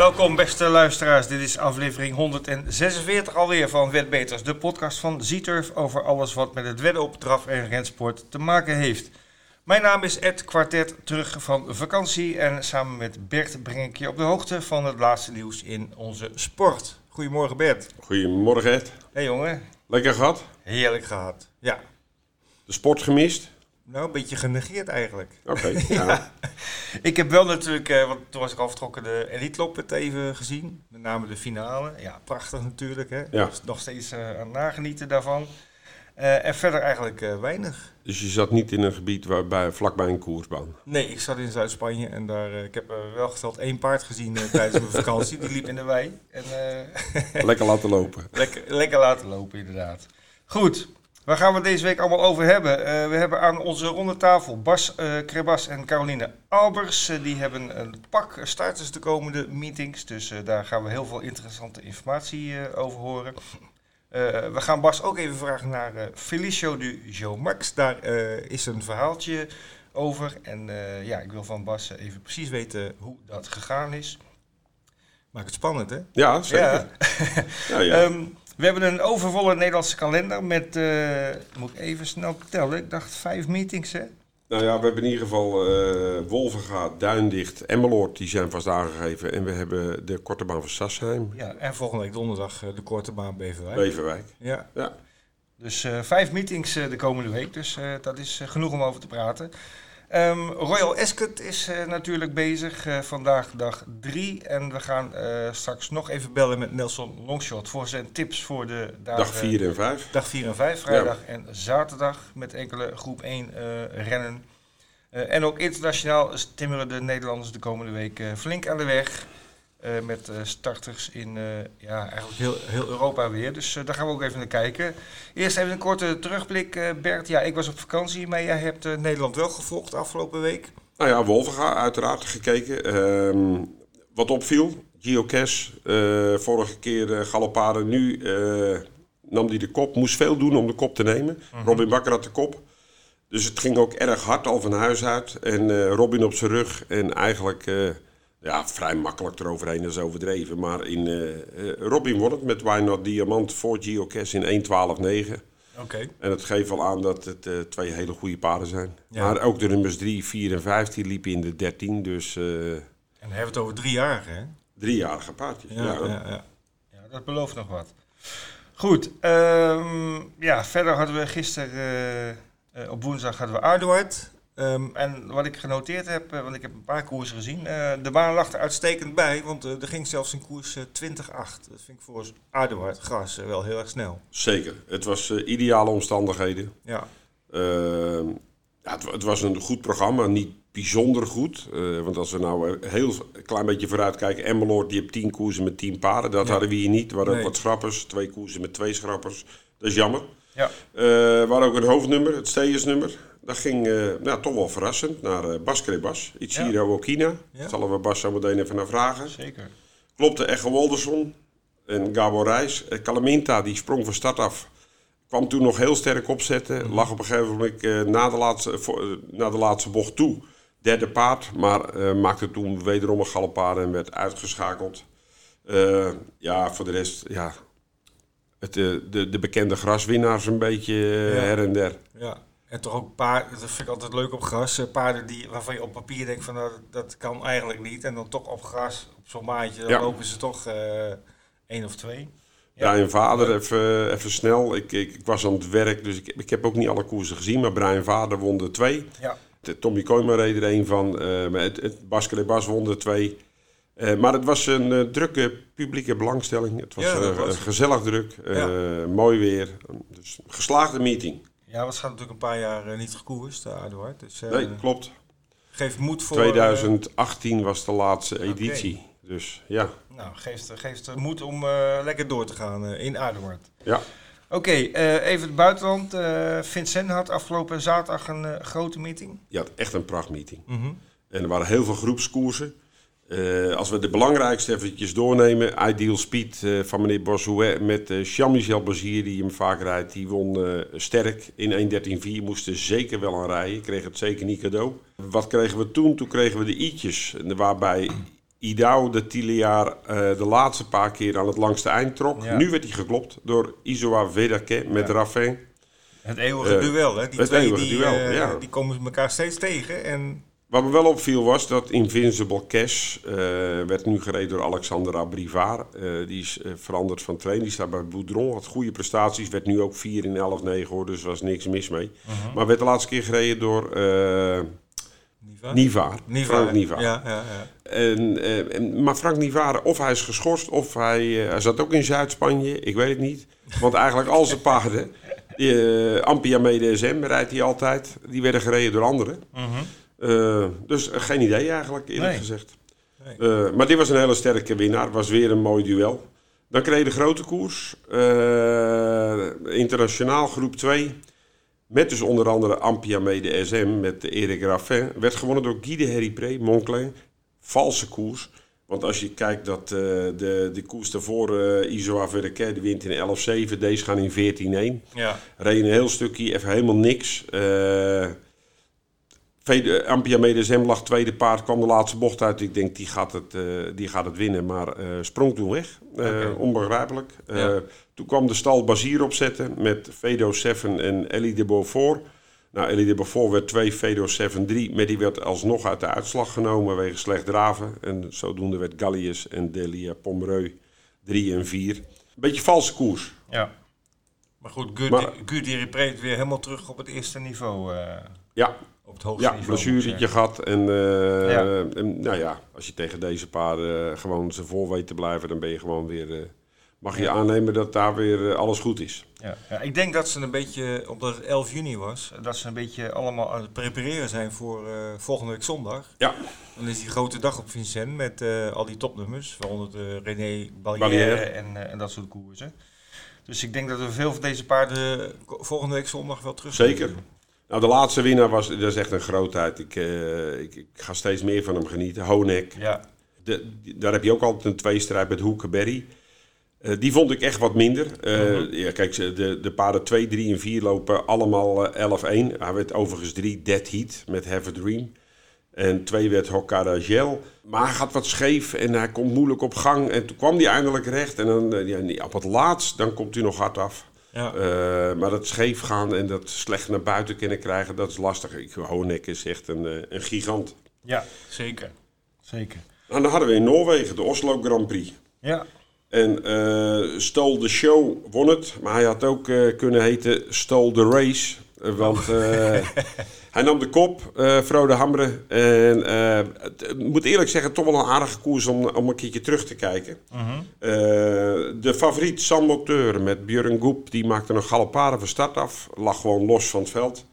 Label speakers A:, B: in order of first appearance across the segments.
A: Welkom beste luisteraars, dit is aflevering 146 alweer van Wetbeters, de podcast van Zieturf over alles wat met het wedden op draf- en rensport te maken heeft. Mijn naam is Ed Kwartet, terug van vakantie en samen met Bert breng ik je op de hoogte van het laatste nieuws in onze sport. Goedemorgen Bert.
B: Goedemorgen Ed.
A: Hey jongen,
B: Lekker gehad?
A: heerlijk gehad. Ja,
B: De sport gemist?
A: Nou een beetje genegeerd eigenlijk.
B: Oké, ja.
A: Ik heb wel natuurlijk, eh, want toen was ik al vertrokken, de Elite Lopp het even gezien. Met name de finale. Ja, prachtig natuurlijk. Hè?
B: Ja.
A: Nog steeds eh, aan het nagenieten daarvan. Eh, en verder eigenlijk weinig.
B: Dus je zat niet in een gebied waarbij, vlakbij een koersbaan?
A: Nee, ik zat in Zuid-Spanje en daar, eh, ik heb wel gesteld één paard gezien tijdens mijn vakantie. Die liep in de wei. En,
B: Lekker laten lopen.
A: lekker, lekker laten lopen inderdaad. Goed, waar gaan we het deze week allemaal over hebben? Eh, we hebben aan onze ronde tafel Bas eh Krebas en Caroline Albers. Eh, die hebben een pak starters de komende meetings. Dus daar gaan we heel veel interessante informatie over horen. We gaan Bas ook even vragen naar Felicio du Jo Max. Daar is een verhaaltje over. En ja, ik wil van Bas even precies weten hoe dat gegaan is. Maak het spannend, hè?
B: Ja, zeker.
A: Ja.
B: Ja, ja.
A: Ehm, we hebben een overvolle Nederlandse kalender met, eh, moet ik even snel tellen, ik dacht vijf meetings hè?
B: nou ja, we hebben in ieder geval eh Wolvenga, Duindicht, Emmeloord, die zijn vast aangegeven. En we hebben de korte baan van Sassheim,
A: Ja, en volgende week donderdag eh, de korte baan Beverwijk.
B: Beverwijk.
A: Ja,
B: Ja.
A: dus vijf meetings de komende week, dus dat is genoeg om over te praten. Ehm, Royal Ascot is eh, natuurlijk bezig, eh, vandaag dag drie. En we gaan eh, straks nog even bellen met Nelson Longshot voor zijn tips voor de dagen...
B: Dag 4 en 5.
A: Dag 4 en 5, vrijdag en zaterdag met enkele groep 1 eh, rennen. En ook internationaal timmeren de Nederlanders de komende week flink aan de weg. Eh, met eh, starters in eh, ja, eigenlijk heel, heel Europa weer. Dus daar gaan we ook even naar kijken. Eerst even een korte terugblik, Bert. Ja, ik was op vakantie, maar jij hebt Nederland wel gevolgd de afgelopen week.
B: Nou ja, Wolvenga uiteraard gekeken. Ehm, wat opviel, Geocache, vorige keer Galopade, nu nam hij de kop. Moest veel doen om de kop te nemen. Robin Bakker had de kop. Dus het ging ook erg hard al van huis uit. En Robin op zijn rug. En eigenlijk ja, vrij makkelijk eroverheen, dat is overdreven. Maar in, eh, Robin won het met Why Not Diamant voor Geocache in 1.12.9.
A: Oké.
B: En het geeft wel aan dat het eh, twee hele goede paarden zijn.
A: Ja.
B: Maar ook de nummers 3, 4 en 5 die liepen in de 13. Dus eh
A: En we hebben het over driejarige, hè?
B: driejarige paardjes. Ja,
A: ja, ja. ja, dat belooft nog wat. Goed, ehm, ja, verder hadden we gisteren, op woensdag hadden we Aardewart. Ehm, en wat ik genoteerd heb, eh, want ik heb een paar koersen gezien, eh, de baan lag er uitstekend bij, want eh, er ging zelfs een koers eh, 20-8. Dat vind ik voor Aardewart, gras, wel heel erg snel.
B: Zeker. Het was ideale omstandigheden.
A: Ja,
B: Ehm, ja, het, wa- het was een goed programma, niet bijzonder goed. Want als we nou een heel klein beetje vooruit kijken, Emmeloord die heeft 10 koersen met 10 paarden. Dat
A: Ja.
B: hadden we hier niet. We hadden
A: Nee.
B: ook wat schrappers, twee koersen met twee schrappers. Dat is jammer.
A: ja.
B: We hadden ook een hoofdnummer, het steersnummer. Dat ging eh, nou, toch wel verrassend naar eh Bas Krebas, Ichiro Okina.
A: Ja.
B: Zullen we Bas zo meteen even naar vragen.
A: zeker.
B: Klopte Echo Wolderson en Gabor Reis. Calaminta die sprong van start af. Kwam toen nog heel sterk opzetten.
A: Mhm.
B: Lag op een gegeven moment na, de laatste, na de laatste bocht toe. Derde paard. Maar maakte toen wederom een galopade en werd uitgeschakeld. Ja, voor de rest, ja. Het, de, de bekende graswinnaars een beetje
A: Ja.
B: her en der.
A: Ja. En toch ook paarden, dat vind ik altijd leuk op gras. eh, Paarden die, waarvan je op papier denkt van nou, dat kan eigenlijk niet. En dan toch op gras, op zo'n maatje, dan
B: Ja.
A: lopen ze toch eh één of twee.
B: Ja, en vader, even, even snel. Ik, ik, ik was aan het werk, dus ik, ik heb ook niet alle koersen gezien. Maar Brian Vader won de twee.
A: Ja.
B: De Tommy Koyma reed er een van. maar het, Bas won de twee. Maar het was een eh, drukke publieke belangstelling. Het was,
A: Ja, dat was het.
B: gezellig druk.
A: Ja.
B: Mooi weer. Dus geslaagde meeting.
A: Ja, we gaan natuurlijk een paar jaar eh, niet gekoerst, de Aardewart. Dus eh
B: Nee, klopt.
A: geeft moed voor...
B: 2018 was de laatste editie. Dus ja.
A: eh, nou, geeft, geeft moed om eh, lekker door te gaan eh, in Aardewart.
B: ja.
A: Oké, eh, even het buitenland. Eh Vincent had afgelopen zaterdag een eh, grote meeting.
B: Had echt een prachtmeeting.
A: Mhm.
B: En er waren heel veel groepskoersen. Eh, als we de belangrijkste eventjes doornemen. Ideal Speed eh, van meneer Bossuet met eh Jean-Michel Bazier die hem vaak rijdt. Die won sterk in 1.13.4. Moest er zeker wel aan rijden. Kreeg het zeker niet cadeau. Wat kregen we toen? Toen kregen we de i'tjes. Waarbij Idao de Tiliaar uh, de laatste paar keer aan het langste eind trok.
A: Ja.
B: Nu werd hij geklopt door Isoa Vedake met
A: Ja.
B: Raffin.
A: Het eeuwige duel, hè? Die
B: het
A: twee
B: eeuwige
A: die,
B: duel, ja.
A: die komen elkaar steeds tegen. En
B: Wat me wel opviel was dat Invincible Cash eh, werd nu gereden door Alexander Abrivard. Eh, die is eh, veranderd van trainer. Die staat bij Boudron. Had goede prestaties. Werd nu ook 4 in 11, 9 hoor. Dus er was niks mis mee.
A: Mhm.
B: Maar werd de laatste keer gereden door eh
A: Niva?
B: Nivaar.
A: Niva?
B: Nivaar.
A: Ja, ja, ja.
B: En, en- maar Frank Nivaar, of hij is geschorst, of hij, hij zat ook in Zuid-Spanje. Ik weet het niet. Want eigenlijk al zijn paarden, uh, Ampia Mede SM rijdt hij altijd. Die werden gereden door anderen.
A: Mhm.
B: Eh, dus eh, geen idee eigenlijk, eerlijk
A: Nee.
B: gezegd.
A: Nee.
B: Eh, maar dit was een hele sterke winnaar. Was weer een mooi duel. Dan kreeg je de grote koers. Internationaal groep 2. Met dus onder andere Ampia Mede SM met Erik Raffin. Werd gewonnen door Guy de Herripré, Moncler. Valse koers. Want als je kijkt dat de, de koers daarvoor, eh Isoa die wint in 11-7. Deze gaan in 14-1
A: Ja.
B: reed een heel stukje, even helemaal niks. Vede- Ampia Medesem lag tweede paard, kwam de laatste bocht uit. Ik denk, die gaat het, eh, die gaat het winnen, maar eh, sprong toen weg.
A: Oké.
B: Onbegrijpelijk.
A: Ja.
B: Toen kwam de stal Bazier opzetten met Fedo 7 en Ellie de Beaufort. Nou, Ellie de Beaufort werd 2, Fedo 7 3, maar die werd alsnog uit de uitslag genomen wegens slecht draven. En zodoende werd Gallius en Delia Pomereu 3 en 4. Beetje valse koers.
A: ja. Maar goed, die repreet weer helemaal terug op het eerste niveau.
B: Ja,
A: op het hoogste
B: Ja, blessuretje gehad. En, eh,
A: Ja.
B: en nou ja, als je tegen deze paarden eh, gewoon ze voor weet te blijven, dan ben je gewoon weer. eh, mag je
A: Ja.
B: aannemen dat daar weer alles goed is.
A: Ja. Ja, ik denk dat ze een beetje, omdat het 11 juni was, dat ze een beetje allemaal aan het prepareren zijn voor eh, volgende week zondag.
B: Ja.
A: Dan is die grote dag op Vincent met eh, al die topnummers, waaronder de René Ballière en, en dat soort koersen. Dus ik denk dat we veel van deze paarden volgende week zondag wel terug
B: Zeker. Nou, de laatste winnaar was, dat is echt een grootheid. Ik, eh, ik, ik ga steeds meer van hem genieten. Honek.
A: Ja,
B: De, daar heb je ook altijd een tweestrijd met Hoekenberry. Eh die vond ik echt wat minder. Eh,
A: Mhm.
B: ja, kijk, de, de paarden 2, 3 en 4 lopen allemaal eh, 11-1. Hij werd overigens 3 Dead Heat met Have a Dream. En 2 werd Hokkada Gel. Maar hij gaat wat scheef en hij komt moeilijk op gang. En toen kwam hij eindelijk recht. En dan, ja, op het laatst, dan komt hij nog hard af.
A: Ja.
B: Eh, maar dat scheef gaan en dat slecht naar buiten kunnen krijgen, dat is lastig. Ik, Honek is echt een, eh, een gigant.
A: ja zeker. Zeker.
B: En dan hadden we in Noorwegen de Oslo Grand Prix.
A: Ja,
B: En eh Stol de Show won het, maar hij had ook eh, kunnen heten Stol de Race. Eh, want eh, hij nam de kop, eh Frode Hamre. En eh, ik moet eerlijk zeggen, toch wel een aardige koers om, om een keertje terug te kijken.
A: Mhm.
B: Eh, de favoriet Sam Moteur met Björn Goep, die maakte een galopade van start af. Lag gewoon los van het veld.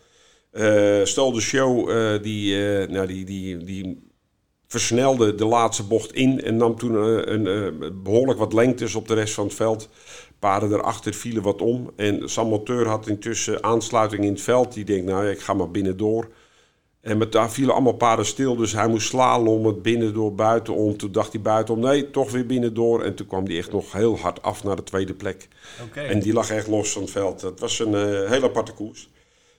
B: Eh Stol de Show, eh, die, eh, nou, die, die, die versnelde de laatste bocht in en nam toen eh, een, eh, behoorlijk wat lengtes op de rest van het veld. Paarden erachter vielen wat om. En Sam Moteur had intussen aansluiting in het veld. Die denkt, nou ik ga maar binnendoor. En met, daar vielen allemaal paarden stil, dus hij moest slalommen binnendoor, buitenom. Toen dacht hij buitenom, nee, toch weer binnendoor. En toen kwam hij echt nog heel hard af naar de tweede plek. En die lag echt los van het veld. Het was een eh, hele aparte koers.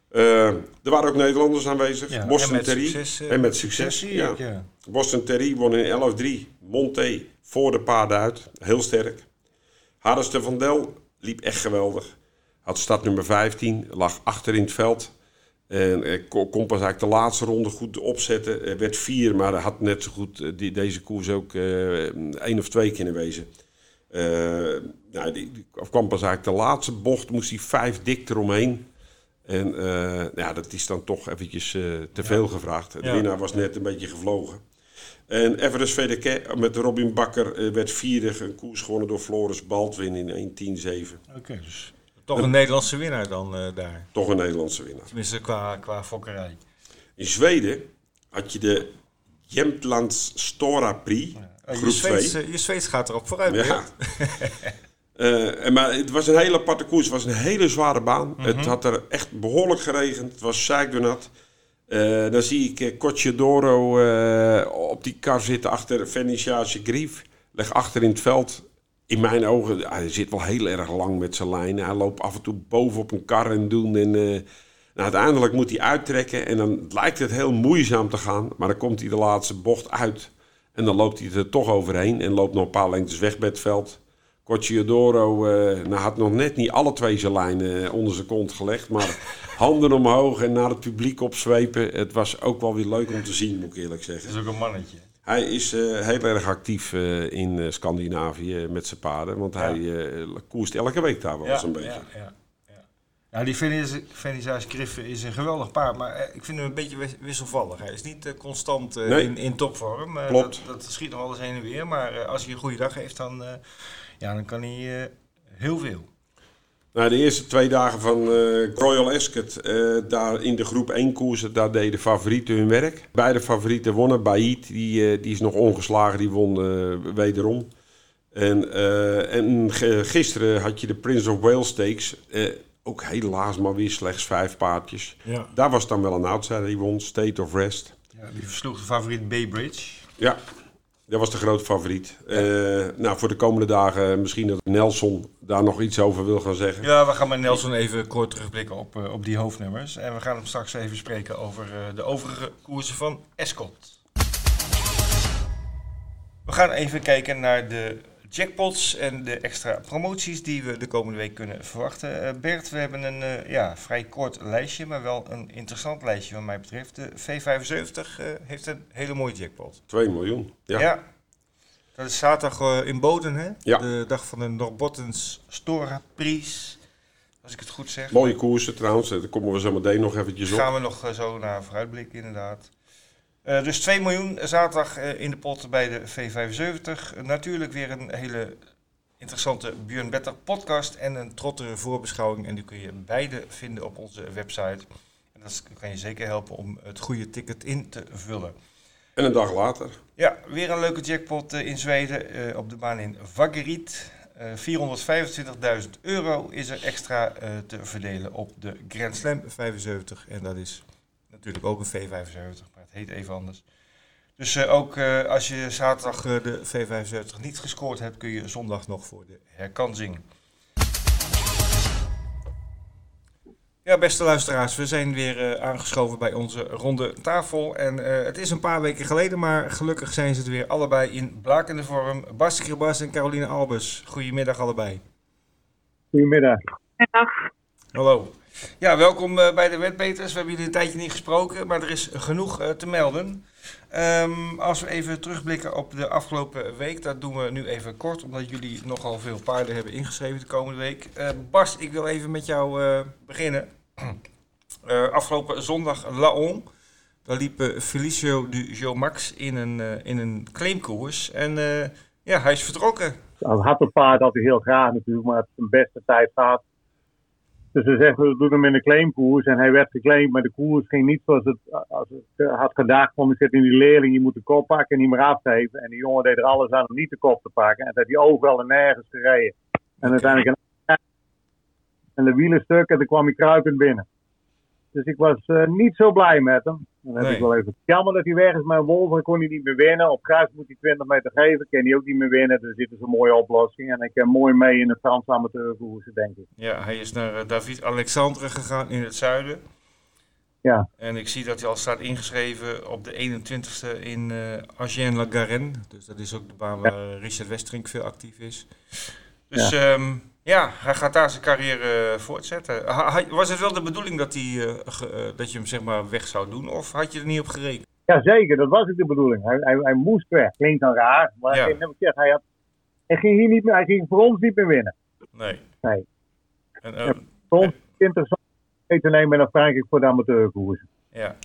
B: Eh, er waren ook Nederlanders aanwezig.
A: Ja,
B: Boston
A: en met
B: Terry.
A: succes, eh,
B: en met succes, ja.
A: ik, ja.
B: Boston Terry won in 11-3. Monté voor de paarden uit. Heel sterk. Harris de Van Del liep echt geweldig. Had start nummer 15. Lag achter in het veld. En eh, kon pas eigenlijk de laatste ronde goed opzetten. Er werd vier, maar had net zo goed eh, die, deze koers ook eh één of twee kunnen wezen. Eh, nou, die, die kwam pas eigenlijk de laatste bocht, moest hij vijf dik eromheen. En eh, ja, dat is dan toch eventjes eh, te veel gevraagd. De
A: Ja.
B: winnaar was net een beetje gevlogen. En Everest VDK met Robin Bakker eh, werd vierde. Een koers gewonnen door Floris Baldwin in 1.10.7.
A: Oké, dus toch een Nederlandse winnaar dan eh, daar.
B: Toch een Nederlandse winnaar.
A: Tenminste qua, qua fokkerij.
B: In Zweden had je de Jämtlands Stora Prix,
A: Eh, je,
B: groep 2.
A: Zweeds, je Zweeds gaat erop vooruit.
B: Ja. Eh, en maar het was een hele aparte koers. Het was een hele zware baan. Het had er echt behoorlijk geregend. Het was zeikdonat. Eh dan zie ik uh, op die kar zitten achter Vernissage Grief. Leg achter in het veld. In mijn ogen, hij zit wel heel erg lang met zijn lijnen. Hij loopt af en toe bovenop een kar en doen. En, nou, uiteindelijk moet hij uittrekken. En dan lijkt het heel moeizaam te gaan. Maar dan komt hij de laatste bocht uit. En dan loopt hij er toch overheen en loopt nog een paar lengtes weg bij het veld. Corciodoro uh, nou, had nog net niet alle twee zijn lijnen onder zijn kont gelegd. Maar handen omhoog en naar het publiek opzwepen. Het was ook wel weer leuk om te zien, moet ik eerlijk zeggen.
A: Dat is ook een mannetje.
B: Hij is uh, heel erg actief uh, in Scandinavië met zijn paarden. Want ja. hij koerst elke week daar wel
A: ja,
B: eens een beetje.
A: Ja, ja, die Venizais Griff is een geweldig paard. Maar ik vind hem een beetje wisselvallig. Hij is niet constant
B: Nee.
A: in, in topvorm.
B: Klopt.
A: Dat, dat schiet nog wel eens heen en weer. Maar als hij een goede dag heeft, dan, ja, dan kan hij heel veel.
B: Nou, de eerste twee dagen van uh, Royal Ascot, uh, daar in de groep 1 koersen, daar deden de favorieten hun werk. Beide favorieten wonnen. Baïd, die, uh, die is nog ongeslagen, die won wederom. En, en gisteren had je de Prince of Wales Stakes. ook helaas maar weer slechts vijf paardjes.
A: Ja.
B: Daar was dan wel een outsider, die won State of Rest.
A: Ja, die versloeg de favoriet Baybridge.
B: Ja, dat was de grote favoriet. Ja. Uh, nou, voor de komende dagen misschien dat Nelson daar nog iets over wil gaan zeggen.
A: Ja, we gaan met Nelson even kort terugblikken op, uh, op die hoofdnummers. En we gaan hem straks even spreken over uh, de overige koersen van Escot. We gaan even kijken naar de jackpots en de extra promoties die we de komende week kunnen verwachten. Bert, we hebben een ja, vrij kort lijstje, maar wel een interessant lijstje wat mij betreft. De V75 heeft een hele mooie jackpot.
B: 2 miljoen, ja.
A: ja. Dat is zaterdag in Boden, hè?
B: Ja.
A: De dag van de Norbottens Stora Pries. Als ik het goed zeg.
B: Mooie koersen trouwens, daar komen we zo meteen nog eventjes op.
A: Gaan we nog zo naar vooruitblikken, inderdaad. Uh, dus 2 miljoen zaterdag in de pot bij de V75. natuurlijk weer een hele interessante Björn Better podcast en een trottere voorbeschouwing. En die kun je beide vinden op onze website. En dat kan je zeker helpen om het goede ticket in te vullen.
B: En een dag later.
A: Ja, weer een leuke jackpot uh, in Zweden op de baan in Vaggerit. Uh, 425.000 euro is er extra te verdelen op de Grand Slam 75. En dat is natuurlijk ook een V75, maar het heet even anders. Dus ook als je zaterdag de V75 niet gescoord hebt, kun je zondag nog voor de herkansing. Ja, beste luisteraars, we zijn weer uh, aangeschoven bij onze ronde tafel. En uh, het is een paar weken geleden, maar gelukkig zijn ze er weer allebei in blakende vorm. Bas Kribas en Caroline Albers. Goedemiddag allebei.
C: Goedemiddag.
D: Dag.
A: Hallo. Ja, welkom uh, bij de Wetbeters. We hebben jullie een tijdje niet gesproken, maar er is genoeg te melden. Um, als we even terugblikken op de afgelopen week, dat doen we nu even kort, omdat jullie nogal veel paarden hebben ingeschreven de komende week. Bas, ik wil even met jou beginnen. Afgelopen zondag Laon. Daar liep Felicio du Jomax in een, in een claimkoers. En ja, hij is vertrokken.
C: Als had het paard had hij heel graag natuurlijk, maar het zijn beste tijd gehad. Dus ze zeggen, we doen hem in een claimkoers. En hij werd geclaimd, maar de koers ging niet zoals het, als het had gedacht. Van, zit in die leerling, je moet de kop pakken en niet meer afgeven. En die jongen deed er alles aan om niet de kop te pakken. En dat hij overal en nergens gereden. En uiteindelijk een en de wielen stuk en toen kwam hij kruipend binnen. Dus ik was uh, niet zo blij met hem. Dan heb
A: Nee.
C: ik wel even jammer dat hij weg is met Wolf. Dan kon hij niet meer winnen. Op gras moet hij 20 meter geven. Kan hij ook niet meer winnen. Dus dit is een mooie oplossing. En ik kan mooi mee in de Franse amateurkoersen, denk ik.
A: Ja, hij is naar eh, David Alexandre gegaan in het zuiden.
C: Ja.
A: En ik zie dat hij al staat ingeschreven op de 21ste in eh Agen-la-Garenne. Dus dat is ook de baan waar eh, Richard Westerink veel actief is. Dus ja. Ja, hij gaat daar zijn carrière uh, voortzetten. Ha, was het wel de bedoeling dat, hij, uh, ge, uh, dat je hem zeg maar weg zou doen? Of had je er niet op gerekend?
C: Ja, zeker. Dat was ook de bedoeling. Hij, hij, hij moest weg. Klinkt dan raar. Maar
A: Ja.
C: hij, gezegd, hij, had, hij ging hier niet meer, hij ging voor ons niet meer winnen.
A: Nee.
C: Nee.
A: En,
C: Ja. Voor ons het interessant mee te nemen naar Frankrijk voor de amateurkoersen.
A: ja.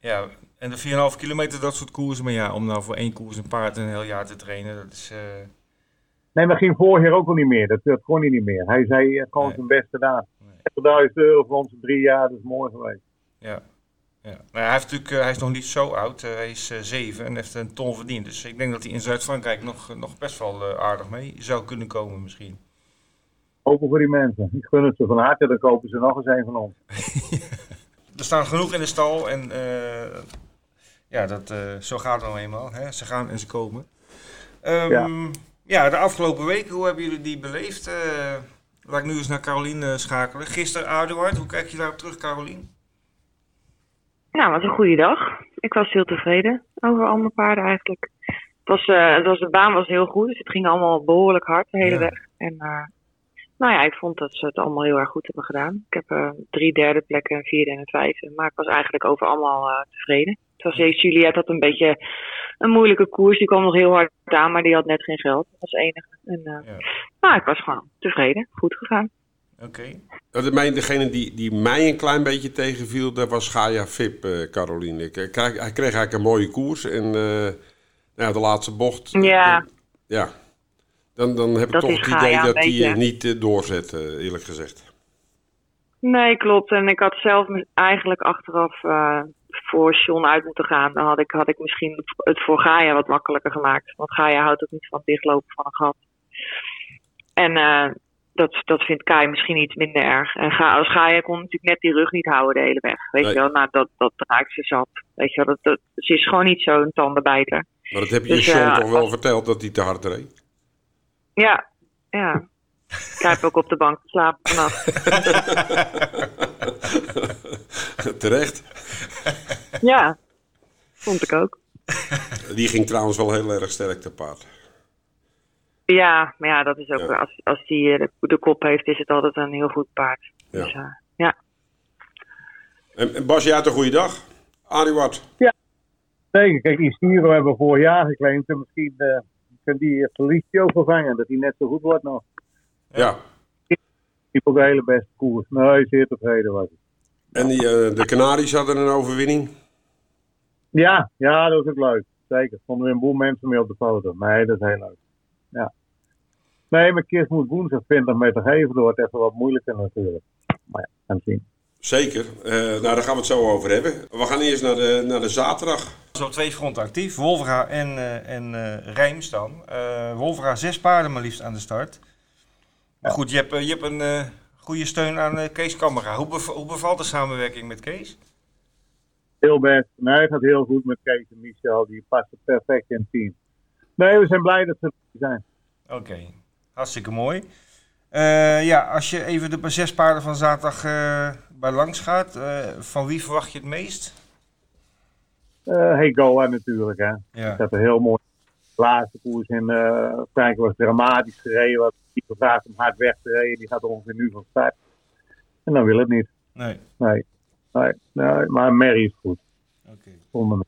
A: ja. En de 4,5 kilometer, dat soort koersen. Maar ja, om nou voor één koers een paard een heel jaar te trainen, dat is... eh,
C: Nee, maar ging vorig jaar ook al niet meer. Dat, dat kon hij niet meer. Hij zei, heeft gewoon
A: Nee.
C: zijn beste gedaan.
A: Nee.
C: 30.000 euro voor in drie jaar, dat is mooi geweest.
A: Ja. ja. Nou, hij, heeft natuurlijk, eh, hij is nog niet zo oud. Eh, hij is eh, zeven en heeft een ton verdiend. Dus ik denk dat hij in Zuid-Frankrijk nog, nog best wel eh, aardig mee zou kunnen komen misschien.
C: Open voor die mensen. Ik gun het ze van harte, dan kopen ze nog eens een van ons.
A: Er staan genoeg in de stal en eh, ja, dat, eh, zo gaat het nou eenmaal. Hè? Ze gaan en ze komen. Ehm, ja.
C: Ja.
A: de afgelopen week, hoe hebben jullie die beleefd? Eh, laat ik nu eens naar Carolien eh, schakelen. Gisteren Aardeward, hoe kijk je daarop terug, Carolien?
D: Nou, wat een goede dag. Ik was heel tevreden over al mijn paarden eigenlijk. was, eh, het was, de baan was heel goed, dus het ging allemaal behoorlijk hard de hele
A: Ja.
D: weg. En nou ja, ik vond dat ze het allemaal heel erg goed hebben gedaan. Ik heb drie derde plekken, een vierde en een vijfde. Maar ik was eigenlijk over allemaal tevreden. Het was Juliette had een beetje een moeilijke koers. Die kwam nog heel hard aan, maar die had net geen geld. Dat was het enige. En, eh,
A: Ja.
D: nou, ik was gewoon tevreden. Goed gegaan.
A: Oké.
B: Mij- Degene die, die mij een klein beetje tegenviel, dat was Gaia Vip, eh Caroline. Ik, eh, krijg- hij kreeg eigenlijk een mooie koers. En eh, nou ja, de laatste bocht.
D: Ja.
B: dan- ja. Dan, dan heb ik toch het
D: Gaia
B: idee dat hij eh, niet doorzet, eerlijk gezegd.
D: Nee, klopt. En ik had zelf me- eigenlijk achteraf voor John uit moeten gaan. Dan had ik, had ik misschien het voor Gaia wat makkelijker gemaakt. Want Gaia houdt ook niet van het dichtlopen van een gat. En eh, dat, dat vindt Kai misschien iets minder erg. En Ga, als Gaia kon natuurlijk net die rug niet houden de hele weg. Weet
B: Nee.
D: je wel, nou, dat, dat raakt ze zat. Weet je wel, dat, dat, ze is gewoon niet zo'n tandenbijter.
B: Maar dat heb je
D: Dus, eh,
B: toch wel
D: als-
B: verteld dat hij te hard reed?
D: Ja, ja. Ik heb ook op de bank geslapen vannacht.
B: Terecht.
D: Ja, vond ik ook.
B: Die ging trouwens wel heel erg sterk te paard.
D: Ja, maar ja, dat is ook
B: Ja.
D: als, als die eh, de, de kop heeft, is het altijd een heel goed paard.
B: Ja.
D: Dus, eh, ja.
B: En, en Bas, jij had een goede dag. Arie Wart.
C: Zeker, kijk, die Stiro hebben we vorig jaar geclaimd. En misschien eh kan die Felicio vervangen, dat hij net zo goed wordt nog.
B: Ja.
C: Die ook een hele beste koers. Nee, zeer tevreden was ik.
B: En die, eh, de Canaries hadden een overwinning.
C: Ja, ja, dat was ook leuk. Zeker. Vonden we een boel mensen mee op de foto. Nee, dat is heel leuk. Ja. Nee, maar Kist moet woensdag 20 meter geven. Dat wordt even wat moeilijker natuurlijk. Maar ja, gaan zien.
B: Zeker. Eh, nou, daar gaan we het zo over hebben. We gaan eerst naar de, naar de zaterdag.
A: Zo twee fronten actief. Wolvera en, eh en eh Rijms dan. Eh Wolvera zes paarden maar liefst aan de start. Maar goed, je hebt, eh, je hebt een eh, goede steun aan eh, Kees Kamera. Hoe, bev- hoe bevalt de samenwerking met Kees?
C: Heel best. Nee, het gaat heel goed met Kees en Michel. Die passen perfect in het team. Nee, we zijn blij dat ze er zijn.
A: Oké, hartstikke mooi. Ja, als je even de zes paarden van zaterdag bij langs gaat, van wie verwacht je het meest?
C: Hey, Goa natuurlijk. Hè.
A: Ja,
C: Ik had een heel mooi laatste koers in Frankrijk was dramatisch gereden. Wat die gevraagd om hard weg te rijden. Die gaat ongeveer nu van start. En dan wil het niet.
A: nee,
C: Nee. Nee, nee maar Mary is goed.
A: oké.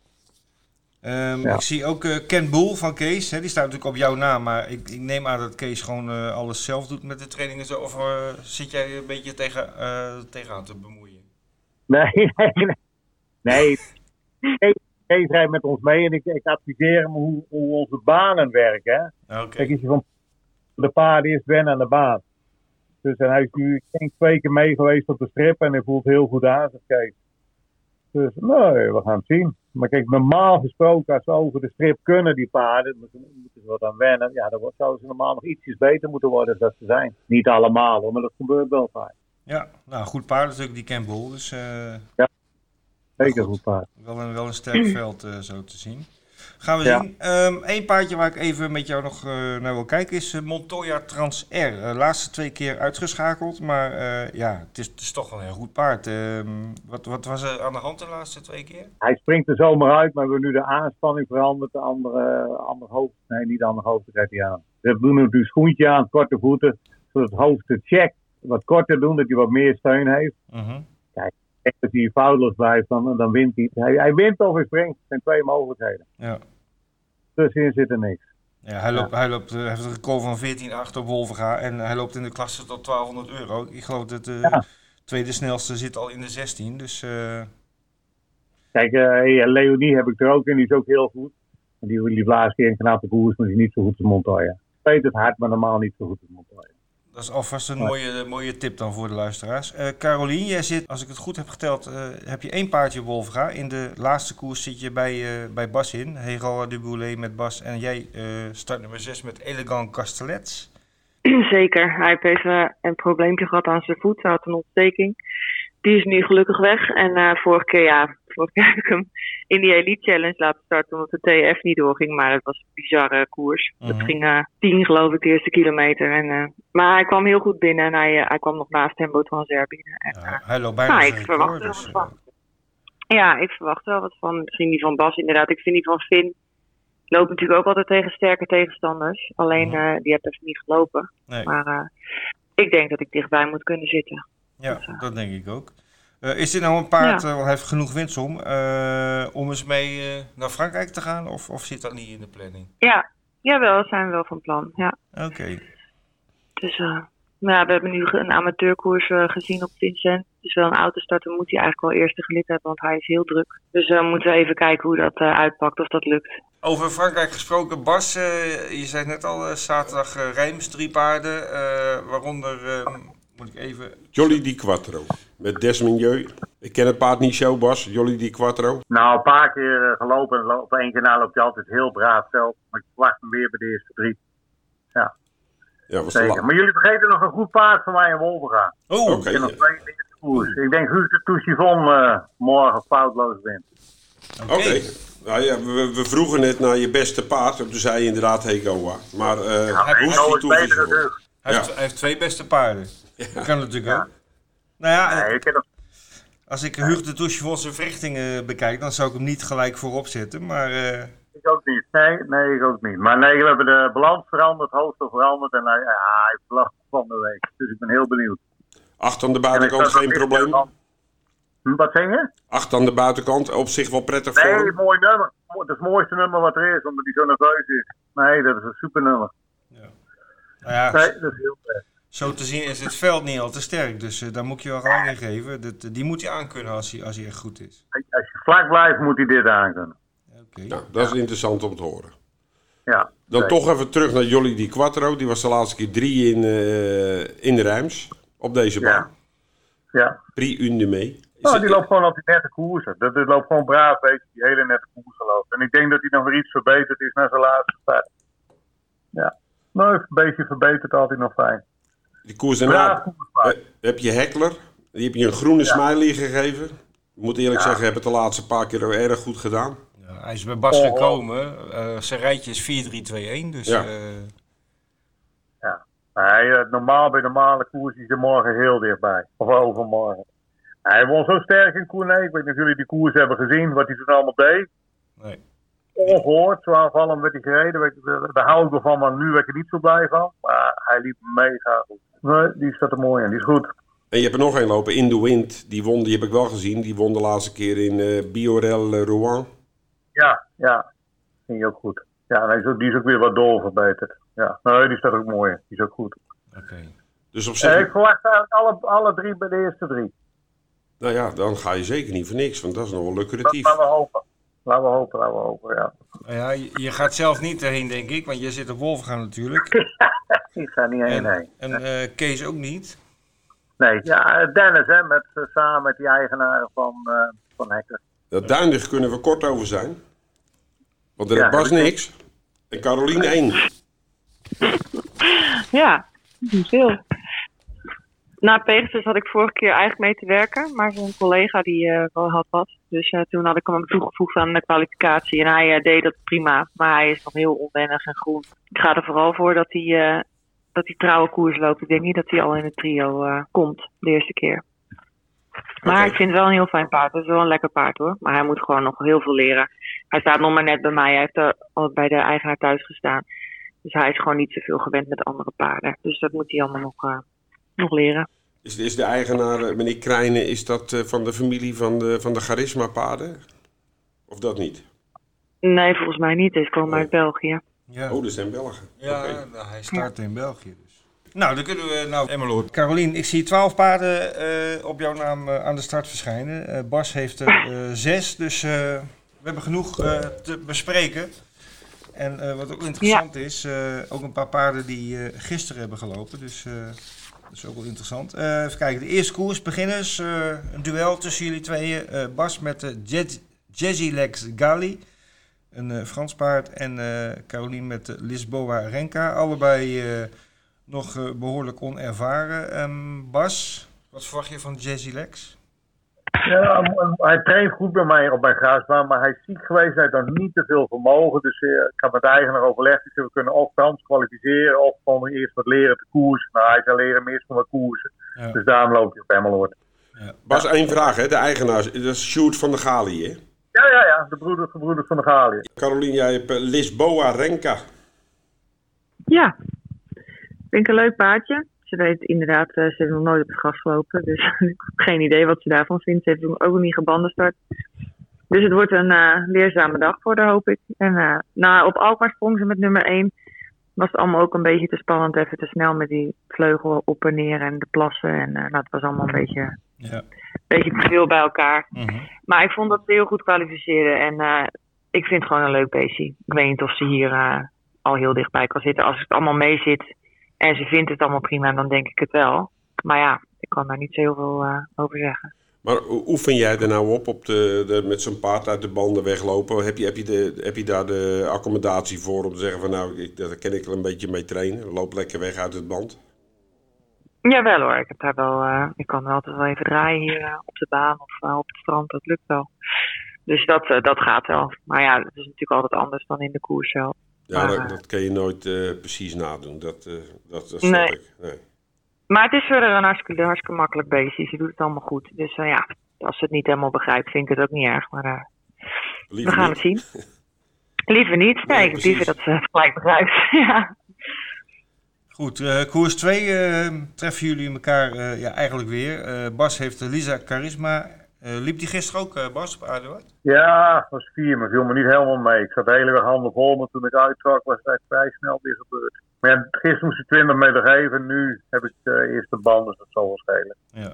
A: Ehm,
C: Ja.
A: Ik zie ook eh, Ken Boel van Kees. Hè, die staat natuurlijk op jouw naam, maar ik, ik neem aan dat Kees gewoon eh, alles zelf doet met de trainingen. Zo, of zit jij een beetje tegen, tegenaan te bemoeien?
C: Nee, nee, nee. Nee. Rijdt met ons mee en ik, ik adviseer hem hoe, hoe onze banen werken.
A: Oké,
C: Kijk, als je van de paarden eerst wennen aan de baan. Dus en hij is nu denk twee keer mee geweest op de strip en hij voelt heel goed aan. Dus nee, we gaan het zien. Maar kijk, normaal gesproken, als ze over de strip kunnen, die paarden, moeten, moeten ze wat aan wennen. Ja, dan zouden ze normaal nog ietsjes beter moeten worden dan dat ze zijn. Niet allemaal hoor, maar dat gebeurt wel vaak.
A: ja, nou goed paard natuurlijk die Boel. Dus eh,
C: Zeker goed paard.
A: wel, een, wel een sterk veld eh, zo te zien. Gaan we
C: Ja.
A: zien. Ehm Eén paardje waar ik even met jou nog eh, naar wil kijken is eh, Montoya Trans R. Laatste twee keer uitgeschakeld, maar eh, ja, het is, het is toch wel een heel goed paard. Ehm, wat, wat was er aan de hand de laatste twee keer?
C: Hij springt er zomaar uit, maar we hebben nu de aanspanning veranderd. De andere, ander hoofd, nee niet de andere hoofd hij aan. We doen nu een schoentje aan, korte voeten, zodat het hoofd het check wat korter doen, dat hij wat meer steun heeft.
A: Mhm.
C: En als hij foutloos blijft, dan, dan wint hij. hij. Hij wint of hij springt. Er zijn twee mogelijkheden.
A: Ja.
C: Tussenin zit er niks.
A: Ja, hij, loopt, hij loopt, eh, hij heeft een record van 14,8 op Wolvenga en hij loopt in de klasse tot 1200 euro. Ik geloof dat de
C: Ja.
A: tweede snelste zit al in de 16, dus eh,
C: Kijk, eh, Leonie heb ik er ook in, die is ook heel goed. Die, die blaast keer een knappe koers, maar die is niet zo goed als Montoya. Weet het hard, maar normaal niet zo goed als Montoya.
A: Dat is alvast een mooie, mooie tip dan voor de luisteraars. Eh Carolien, jij zit, als ik het goed heb geteld, eh, heb je één paardje op Wolvenga. In de laatste koers zit je bij, eh, bij Bas in, Hegel de Boulet met Bas en jij eh start nummer 6 met Elegant Castellets.
D: Zeker. Hij heeft even een probleempje gehad aan zijn voet. Hij had een ontsteking. Die is nu gelukkig weg. En eh, vorige keer, ja, keer heb ik hem in die Elite Challenge laten starten. Omdat de TF niet doorging. Maar het was een bizarre koers.
A: Mhm.
D: Het ging eh, tien, geloof ik, de eerste kilometer. En, eh, maar hij kwam heel goed binnen. En hij, eh, hij kwam nog naast Tembo Transer binnen. En,
A: Ja, hij loopt bijna
D: Nou, ik verwacht er
A: dus,
D: wel wat ja, ik verwacht wel wat van. Misschien die van Bas inderdaad. Ik vind die van Finn. loop natuurlijk ook altijd tegen sterke tegenstanders. Alleen
A: Mhm.
D: die heb even niet gelopen.
A: Nee.
D: Maar ik denk dat ik dichtbij moet kunnen zitten.
A: Ja, dat denk ik ook. Eh, is dit nou een paard,
D: Ja.
A: eh, want hij heeft genoeg winstsom, eh, om eens mee naar Frankrijk te gaan? Of, of zit dat niet in de planning?
D: Ja, jawel, dat zijn we wel van plan. Ja.
A: Oké.
D: Dus nou ja, we hebben nu een amateurkoers gezien op Vincent. Dus wel een autostarter moet hij eigenlijk wel eerste gelid hebben, want hij is heel druk. Dus we moeten even kijken hoe dat uitpakt, of dat lukt.
A: Over Frankrijk gesproken, Bas, je zei net al, zaterdag Rijms, drie paarden, waaronder, eh, moet ik even...
B: Jolly di Quattro. Met Desminieu. Ik ken het paard niet zo, Bas. Jolly di Quattro.
C: Nou, een paar keer eh, gelopen. En op één keer na loopt hij altijd heel braaf zelf. Maar ik verwacht hem weer bij de eerste drie.
B: Ja, was de
C: Zeker. Maar jullie vergeten nog een goed paard van mij in Wolverga.
A: Oh,
B: Oké.
C: Ik denk Guus de Touchivon eh morgen foutloos wint.
B: Oké. Nou ja, we, we vroegen net naar je beste paard. En toen zei je inderdaad Hegoa. Maar eh hoe is die
A: Hij,
B: Ja.
A: heeft, hij heeft twee beste paarden. Dat kan natuurlijk ook. Nou ja,
C: Nee, ik
A: als ik Hugo de Touche voor zijn verrichtingen bekijk, dan zou ik hem niet gelijk voorop zetten. Maar eh,
C: Ik ook niet. Nee, nee, ik ook niet. Maar nee, we hebben de balans veranderd, hoofdstel veranderd. En hij, ja, hij van de week. Dus ik ben heel benieuwd.
B: Acht aan de buitenkant geen probleem.
C: Hm, Wat zeg je?
B: Acht aan de buitenkant op zich wel prettig voor
C: Nee,
B: hem.
C: mooi nummer. Dat is het mooiste nummer wat er is, omdat hij zo nerveus is. Nee, dat is een super nummer.
A: Nou ja,
C: Nee, dat is heel best.
A: zo te zien is het veld niet al te sterk. Dus eh, daar moet je wel gelijk in geven. Dat, die moet hij aankunnen als hij, als hij echt goed is.
C: Als je vlak blijft, moet hij dit aankunnen.
A: Oké.
B: Nou, dat is interessant om te horen.
C: Ja.
B: Dan
C: zeker.
B: toch even terug naar Jolly di Quattro. Die was de laatste keer drie in, eh in de Rijms. Op deze
C: Ja.
B: baan.
C: Ja.
B: Prix une mee.
C: Nou, die loopt gewoon op die nette koersen. Dat, dat loopt gewoon braaf, weet je. Die hele nette koersen loopt. En ik denk dat hij nog weer iets verbeterd is na zijn laatste start. Ja. Nou, een beetje verbeterd altijd nog fijn.
B: Die koers daarna
C: koerspaard.
B: eh, heb je Heckler. Die heb je een groene smiley gegeven. Ik moet eerlijk zeggen, heb het de laatste paar keer ook erg goed gedaan.
A: Ja, hij is bij Bas
C: Oh, oh.
A: gekomen. Eh, zijn rijtje is 4-3-2-1. Dus
B: Ja.
A: eh,
C: Nee, eh, normaal bij normale koers is hij morgen heel dichtbij. Of overmorgen. Hij won zo sterk in Koernee. Ik weet niet of jullie die koers hebben gezien, wat hij toen allemaal deed.
A: nee.
C: Ongehoord, zo aanvallend werd hij gereden. Daar hou ik wel van, maar nu werd ik er niet zo blij van. Maar hij liep mega goed. Nee, die staat er mooi in. Die is goed.
B: En je hebt er nog één lopen, In the Wind. Die won, die heb ik wel gezien. Die won de laatste keer in eh Biorel eh, Rouen.
C: Ja, ja. Die is ook goed. Ja, die is ook- die is ook weer wat dol verbeterd. Ja, nee, die staat ook mooi in. Die is ook goed.
A: Oké.
B: Dus op
C: Eh,
B: zich,
C: ik verwacht eigenlijk alle, alle drie bij de eerste drie.
B: nou ja, dan ga je zeker niet voor niks. Want dat is nog wel lucratief.
C: Laten we hopen. Laten we hopen, laten we hopen, ja.
A: Ja, je, je gaat zelf niet erheen, denk ik. Want je zit op Wolfgang natuurlijk.
C: Ik ga niet heen,
A: En,
C: nee.
A: en eh, Kees ook niet.
C: Nee, ja, Dennis, hè, met, eh, samen met die eigenaar van, eh van Hekker.
B: Dat Duindig kunnen we kort over zijn. Want er
C: Ja,
B: Bas niks. En Caroline één.
D: Ja, niet veel. Na Pegasus had ik vorige keer eigenlijk mee te werken, maar zo'n collega die eh, wel had wat. Dus eh, toen had ik hem toegevoegd aan de kwalificatie en hij eh, deed dat prima. Maar hij is nog heel onwennig en groen. Ik ga er vooral voor dat hij, dat hij trouwe koers loopt. Ik denk niet dat hij al in het trio komt de eerste keer. Maar ik vind het wel een heel fijn paard. Het is wel een lekker paard hoor. Maar hij moet gewoon nog heel veel leren. Hij staat nog maar net bij mij. Hij heeft er al bij de eigenaar thuis gestaan. Dus hij is gewoon niet zoveel gewend met andere paarden. Dus dat moet hij allemaal nog, nog leren.
B: Is, is de eigenaar, eh, meneer Krijnen, is dat eh, van de familie van de, van de charisma-paarden? Of dat niet?
D: Nee, volgens mij niet. Deze komen uit België.
A: Ja,
B: Oh, dat zijn Belgen.
A: ja
B: Oké.
A: nou, hij start in België dus. Nou, dan kunnen we nou Emmeloord. Carolien, ik zie twaalf paarden eh, op jouw naam aan de start verschijnen. Eh, Bas heeft er eh, zes, dus eh, we hebben genoeg eh, te bespreken. En eh, wat ook interessant is, eh, ook een paar paarden die eh, gisteren hebben gelopen. Dus eh, dat is ook wel interessant. Eh, even kijken, de eerste koers, beginners. eh, een duel tussen jullie tweeën. Eh, Bas met de Jazz- Jazzy Legs Gali. Een Frans paard. En Caroline met de Lisboa Renka. Allebei nog eh, behoorlijk onervaren. Ehm, Bas, wat verwacht je van Jazzy Legs?
C: Ja, hij traint goed bij mij op mijn grasbaan, maar hij is ziek geweest. Hij heeft nog niet te veel vermogen. Dus eh, ik heb met de eigenaar overlegd. Dus we kunnen of Frans kwalificeren of gewoon eerst wat leren te koersen. Nou, hij zal leren meer van wat koersen.
A: Ja.
C: Dus daarom loopt hij op Emmeloord.
B: Bas, één vraag, hè? De eigenaar, dat is Sjoerd van der Gali, hè?
C: Ja, ja, ja. De broeders, de broeders van de Galië.
B: Carolien, jij hebt eh, Lisboa Renka.
D: Ja, vind ik een leuk paardje. Ze weet inderdaad, eh, ze heeft nog nooit op het gras gelopen. Dus ik heb geen idee wat ze daarvan vindt. Ze heeft ook nog niet gebandestart. Dus het wordt een eh, leerzame dag voor haar, hoop ik. En nou, op Alkmaar sprong ze met nummer 1. Was het allemaal ook een beetje te spannend, even te snel met die vleugel op en neer en de plassen. En uh, nou, het was allemaal een beetje,
A: Ja.
D: een beetje te veel bij elkaar.
A: Mhm.
D: Maar ik vond dat ze heel goed kwalificeerden. En ik vind het gewoon een leuk beestje. Ik weet niet of ze hier al heel dichtbij kan zitten. Als het allemaal mee zit en ze vindt het allemaal prima, dan denk ik het wel. Maar ja, ik kan daar niet zo heel veel eh, over zeggen.
B: Maar oefen jij er nou op, op de, de, met zo'n paard uit de banden weglopen? Heb je, heb, je de, heb je daar de accommodatie voor om te zeggen van nou, ik, daar kan ik wel een beetje mee trainen. Loop lekker weg uit het band.
D: Jawel hoor, ik heb daar wel. eh, ik kan wel altijd wel even draaien hier eh, op de baan of op het strand, dat lukt wel. Dus dat, dat gaat wel. Maar ja, het is natuurlijk altijd anders dan in de koers zelf.
B: Ja,
D: Maar,
B: dat, dat kan je nooit eh, precies nadoen. Dat, eh, dat, dat snap
D: Nee.
B: ik. Nee.
D: Maar het is verder een hartstikke, hartstikke makkelijk beestje. Ze doet het allemaal goed. Dus eh, ja, als ze het niet helemaal begrijpt, vind ik het ook niet erg. Maar eh,
B: Liever
D: we gaan
B: niet.
D: het zien. Liever niet. Nee, liever dat ze het gelijk begrijpt. ja.
A: Goed, eh, koers 2 eh, treffen jullie elkaar eh, ja, eigenlijk weer. Eh, Bas heeft Lisa Charisma. Eh, liep die gisteren ook, eh, Bas, op Aardewaard?
C: Ja, was vier, maar viel me niet helemaal mee. Ik zat de hele weg handen vol, maar toen ik uittrok was het echt vrij snel weer gebeurd. Maar ja, gisteren moest ik 20 meter geven, nu heb ik de eerste band, dus dat zal wel schelen.
A: Ja.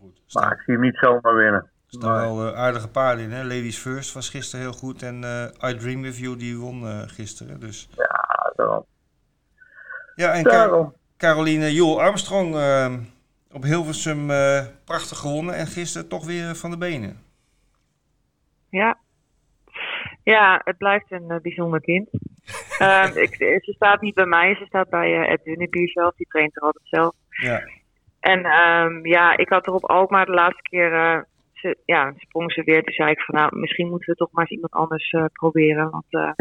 A: Goed.
C: Maar ik zie hem niet zomaar winnen.
A: er staan wel eh, aardige paarden in. Hè? Ladies First was gisteren heel goed. En eh I Dream With You, die won eh, gisteren. Dus.
C: Ja, daarom.
A: Ja, en
C: daarom.
A: Caroline Joel Armstrong eh, op Hilversum eh, prachtig gewonnen. En gisteren toch weer van de benen.
D: Ja. Ja, het blijft een eh, bijzonder kind. Ehm, ik, ze staat niet bij mij, ze staat bij eh Ed Dunnebier zelf. Die traint er altijd zelf.
A: Ja.
D: En ehm, ja, ik had er op Alkmaar de laatste keer, eh, ze, ja, sprong ze weer. Toen zei ik van nou, misschien moeten we toch maar eens iemand anders eh, proberen. Want eh,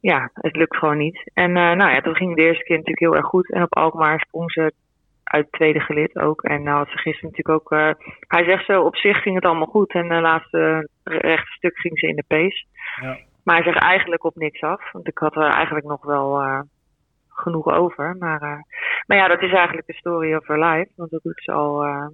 D: ja, het lukt gewoon niet. En eh, nou ja, toen ging de eerste keer natuurlijk heel erg goed. En op Alkmaar sprong ze uit het tweede gelid ook. En nou had ze gisteren natuurlijk ook... eh, hij zegt zo, op zich ging het allemaal goed. En de laatste rechte stuk ging ze in de pace.
A: Ja.
D: Maar hij zegt eigenlijk op niks af. Want ik had er eigenlijk nog wel eh, genoeg over. Maar, eh, maar ja, dat is eigenlijk de story of her life. Want dat doet ze al, eh,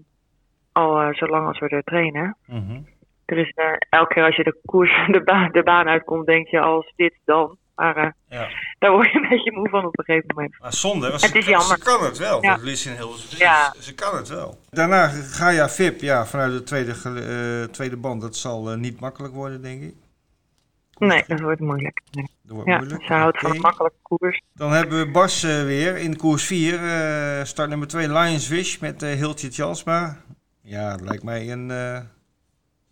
D: al eh, zolang als we er trainen.
A: Mhm.
D: Er is eh, elke keer als je de koers de, ba de baan uitkomt, denk je als dit dan. Maar eh,
A: ja.
D: daar word je een beetje moe van op een gegeven moment.
A: Maar zonde, want
D: Het
A: ze,
D: is jammer.
A: ze kan het wel.
D: Ja.
A: Dat liet ze.
D: Ja.
A: Kan het wel. Daarna Gaia Vip, ja, vanuit de tweede, eh, tweede band. Dat zal eh, niet makkelijk worden, denk ik.
D: Nee, dat wordt moeilijk. Nee.
A: Dat wordt
D: Ja,
A: moeilijk.
D: ze houdt van een makkelijke koers.
A: Dan hebben we Bas weer in koers 4. eh, start nummer 2 Lions Wish met eh Hiltje Tjalsma. Ja, het lijkt mij een, eh,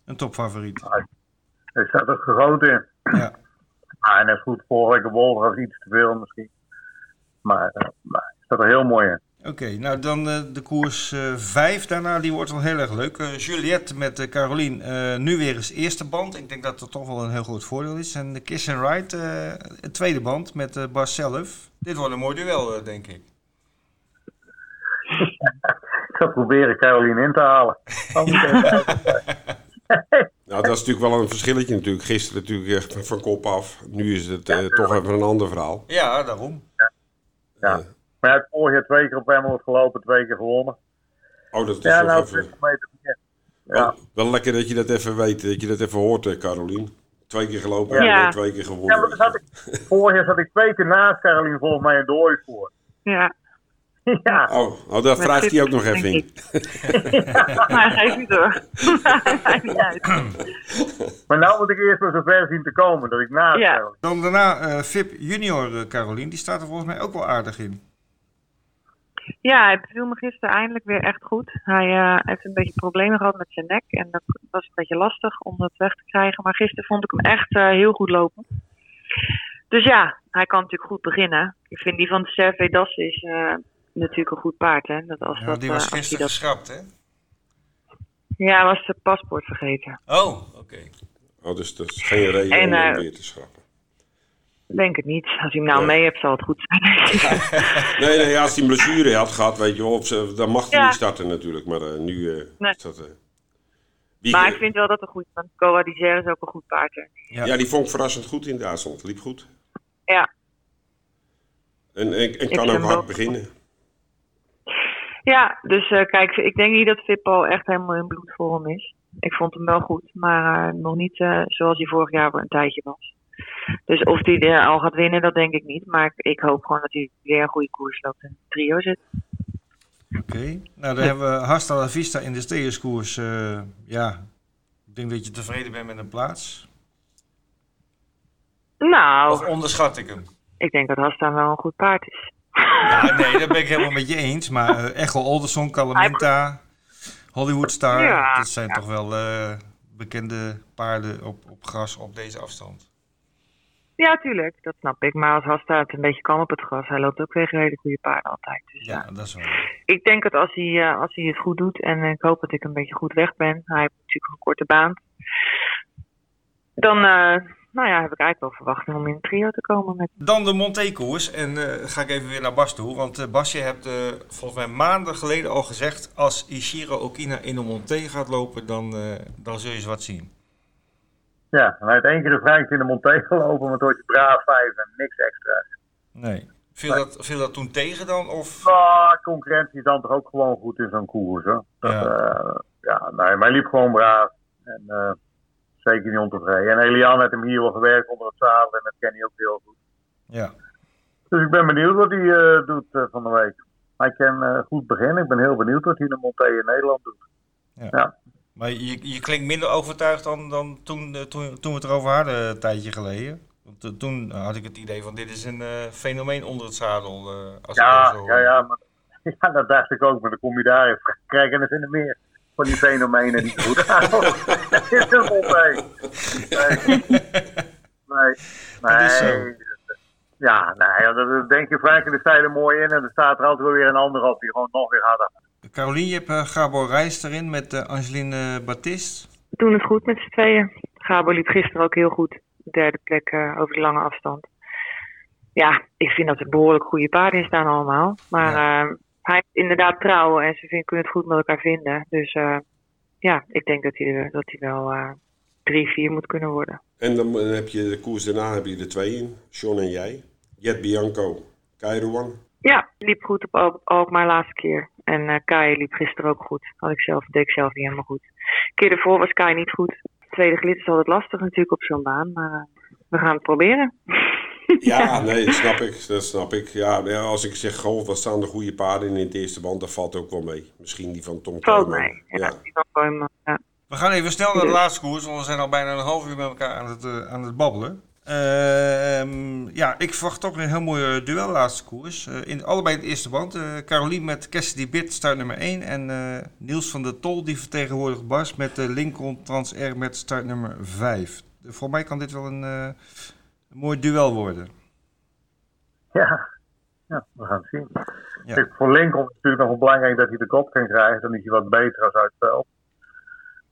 A: een topfavoriet.
C: Ik zat er groot in.
A: Ja.
C: Ah, en dat is goed, vorige week Wolf was iets te veel misschien. Maar, eh, maar ik zat er heel mooi in.
A: Oké, nou dan eh, de koers 5 daarna, die wordt wel heel erg leuk. Eh, Juliette met eh Carolien, eh, nu weer eens eerste band. Ik denk dat dat toch wel een heel groot voordeel is. En de Kiss and Ride, eh, tweede band met eh, Bas zelf. Dit wordt een mooi duel, eh, denk ik.
C: Ik zal proberen Caroline in te halen.
B: Nou, dat is natuurlijk wel een verschilletje natuurlijk. Gisteren natuurlijk echt van kop af. Nu is het eh, toch even een ander verhaal.
A: Ja, daarom.
C: Ja. Maar hij heeft vorig jaar twee keer op Emmeloord gelopen, twee keer gewonnen.
B: Oh, dat is
C: Ja,
B: toch
C: nou,
B: even...
C: 20 meter meer. Ja.
B: Wel, wel lekker dat je dat even weet, dat je dat even hoort, eh, Carolien. Twee keer gelopen en
D: Ja.
B: twee keer
C: Ja,
B: gewonnen.
C: maar dan zat ik, vorig jaar zat ik twee keer naast Caroline volgens mij een dooi voor.
D: Ja,
C: ja,
B: Oh, oh daar wrijft hij ook nog even in.
D: maar geef niet door. Maakt niet uit.
C: maar nou moet ik eerst maar zover zien te komen dat ik
D: Ja.
C: Caroline.
A: Dan daarna eh Vip Junior eh, Carolien, die staat er volgens mij ook wel aardig in.
D: Ja, hij beviel me gisteren eindelijk weer echt goed. Hij eh, heeft een beetje problemen gehad met zijn nek. En dat was een beetje lastig om dat weg te krijgen. Maar gisteren vond ik hem echt eh, heel goed lopen. Dus ja, hij kan natuurlijk goed beginnen. Ik vind die van de Serve Das is eh, natuurlijk een goed paard. Hè? Dat als
A: Ja,
D: dat,
A: die
D: eh,
A: was
D: als hij
A: gisteren
D: dat...
A: geschrapt, hè?
D: Ja, hij was zijn paspoort vergeten.
A: Oh, oké.
B: Oh, dus dat is geen reden
D: En,
B: om hem
D: eh,
B: weer te schrappen.
D: Denk het niet. Als hij hem nou
B: Ja.
D: mee hebt, zal het goed zijn.
B: Nee, nee, als hij een blessure had gehad, weet je wel, dan mag hij
D: Ja.
B: niet starten natuurlijk. Maar eh, nu eh,
D: Nee.
B: is dat... eh, Wie-
D: Maar ik vind wel dat het goed is, want Coa is ook een goed paard. hè.
A: Ja.
B: ja. die vond ik verrassend goed in Duitsland. Liep goed.
D: Ja.
B: En, en, en
D: Ik
B: kan ook hard beginnen.
D: Ja, dus eh, kijk, ik denk niet dat Fippo echt helemaal in bloedvorm is. Ik vond hem wel goed, maar eh, nog niet eh, zoals hij vorig jaar een tijdje was. Dus of hij er al gaat winnen, dat denk ik niet. Maar ik, ik hoop gewoon dat hij weer een goede koers loopt en trio zit.
A: Oké. Nou, dan hebben we Hasta la Vista in de steerskoers. eh, ja, ik denk dat je tevreden bent met een plaats.
D: Nou,
A: Of onderschat ik hem?
D: ik denk dat Hasta wel een goed paard is.
A: Ja, nee, dat ben ik helemaal met je eens. Maar eh Echo Alderson, Calamenta, Hollywood Star,
D: Ja,
A: dat zijn
D: ja.
A: toch wel eh, bekende paarden op, op gras op deze afstand.
D: Ja, tuurlijk, dat snap ik. Maar als Hasta het een beetje kan op het gras, hij loopt ook tegen hele goede paarden altijd. Dus
A: Ja, dat is wel.
D: ik denk dat als hij, eh, als hij het goed doet, en ik hoop dat ik een beetje goed weg ben, hij heeft natuurlijk een korte baan, dan nou ja, heb ik eigenlijk wel verwachting om in het trio te komen. Met...
A: Dan de Monté-koers. En eh, ga ik even weer naar Bas toe. Want eh, Bas, je hebt eh, volgens mij maanden geleden al gezegd... als Ishiro Okina in de Monté gaat lopen, dan, eh, dan zul je eens wat zien.
C: Ja, hij heeft één keer de Frank in de Monté gelopen, maar door je braaf vijf en niks extra.
A: Nee. Viel dat, viel dat toen tegen dan? Of...
C: Maar concurrentie is dan toch ook gewoon goed in zo'n koers, hoor. Dat,
A: Ja.
C: ja. ja, nee, maar hij liep gewoon braaf. En eh, zeker niet ontevreden. En Elian heeft hem hier wel gewerkt onder het zadel en dat ken hij ook heel goed.
A: Ja.
C: Dus ik ben benieuwd wat hij eh, doet eh, van de week. Hij kan eh, goed beginnen. Ik ben heel benieuwd wat hij in de Monté in Nederland doet.
A: Maar je, je klinkt minder overtuigd dan, dan toen, toen, toen we het erover hadden een tijdje geleden. Want toen had ik het idee van dit is een eh, fenomeen onder het zadel. eh, als
C: Ja,
A: dat zo
C: ja, ja, maar, ja, dat dacht ik ook. Maar dan kom je daar in Frankrijk en er zijn er meer van die fenomenen die goed gaan. Dat is een Monté. Nee. Nee. Nee. Ja, ja, dat denk je Frank in de stijlen mooi in. En er staat er altijd wel weer een ander op die gewoon nog weer harder gaat.
A: Carolien, je hebt eh, Gabor Reis erin met eh, Angeline Baptiste.
D: We doen het goed met z'n tweeën. Gabo liep gisteren ook heel goed. Derde plek eh, over de lange afstand. Ja, ik vind dat er behoorlijk goede paarden in staan allemaal. Maar eh, hij is inderdaad trouw en ze vinden, kunnen het goed met elkaar vinden. Dus eh, ja, ik denk dat hij, dat hij wel eh, drie, vier moet kunnen worden.
B: En dan heb je de koers daarna heb je er twee in. Sean en jij. Jet Bianco, Kairouan.
D: Ja, liep goed op Al- Alkmaar laatste keer. En eh Kai liep gisteren ook goed. Had ik zelf, deed ik zelf niet helemaal goed. De keer ervoor was Kai niet goed. Tweede gelid is altijd lastig natuurlijk op zo'n baan. Maar we gaan het proberen.
B: Ja, nee, dat snap ik. Dat snap ik. Ja, als ik zeg, goh, wat staan de goede paarden in het eerste band, dat valt ook wel mee. Misschien die van Tom
D: Valt mee. Ja,
B: Ja.
D: die van ja.
A: We gaan even snel naar de laatste koers, want we zijn al bijna een half uur met elkaar aan het, eh, aan het babbelen. Ehm, ja, ik verwacht toch een heel mooi duel laatste koers. Eh, in, allebei in het eerste band. Eh Carolien met Cassidy Bit start nummer 1. En eh, Niels van der Tol die vertegenwoordigt Bas met de Lincoln Trans R met start nummer 5. voor mij kan dit wel een, eh, een mooi duel worden.
C: Ja. ja, we gaan het zien.
A: Ja.
C: Kijk, voor Lincoln is het natuurlijk nog wel belangrijk dat hij de kop kan krijgen. Dan is hij wat beter als uit het veld.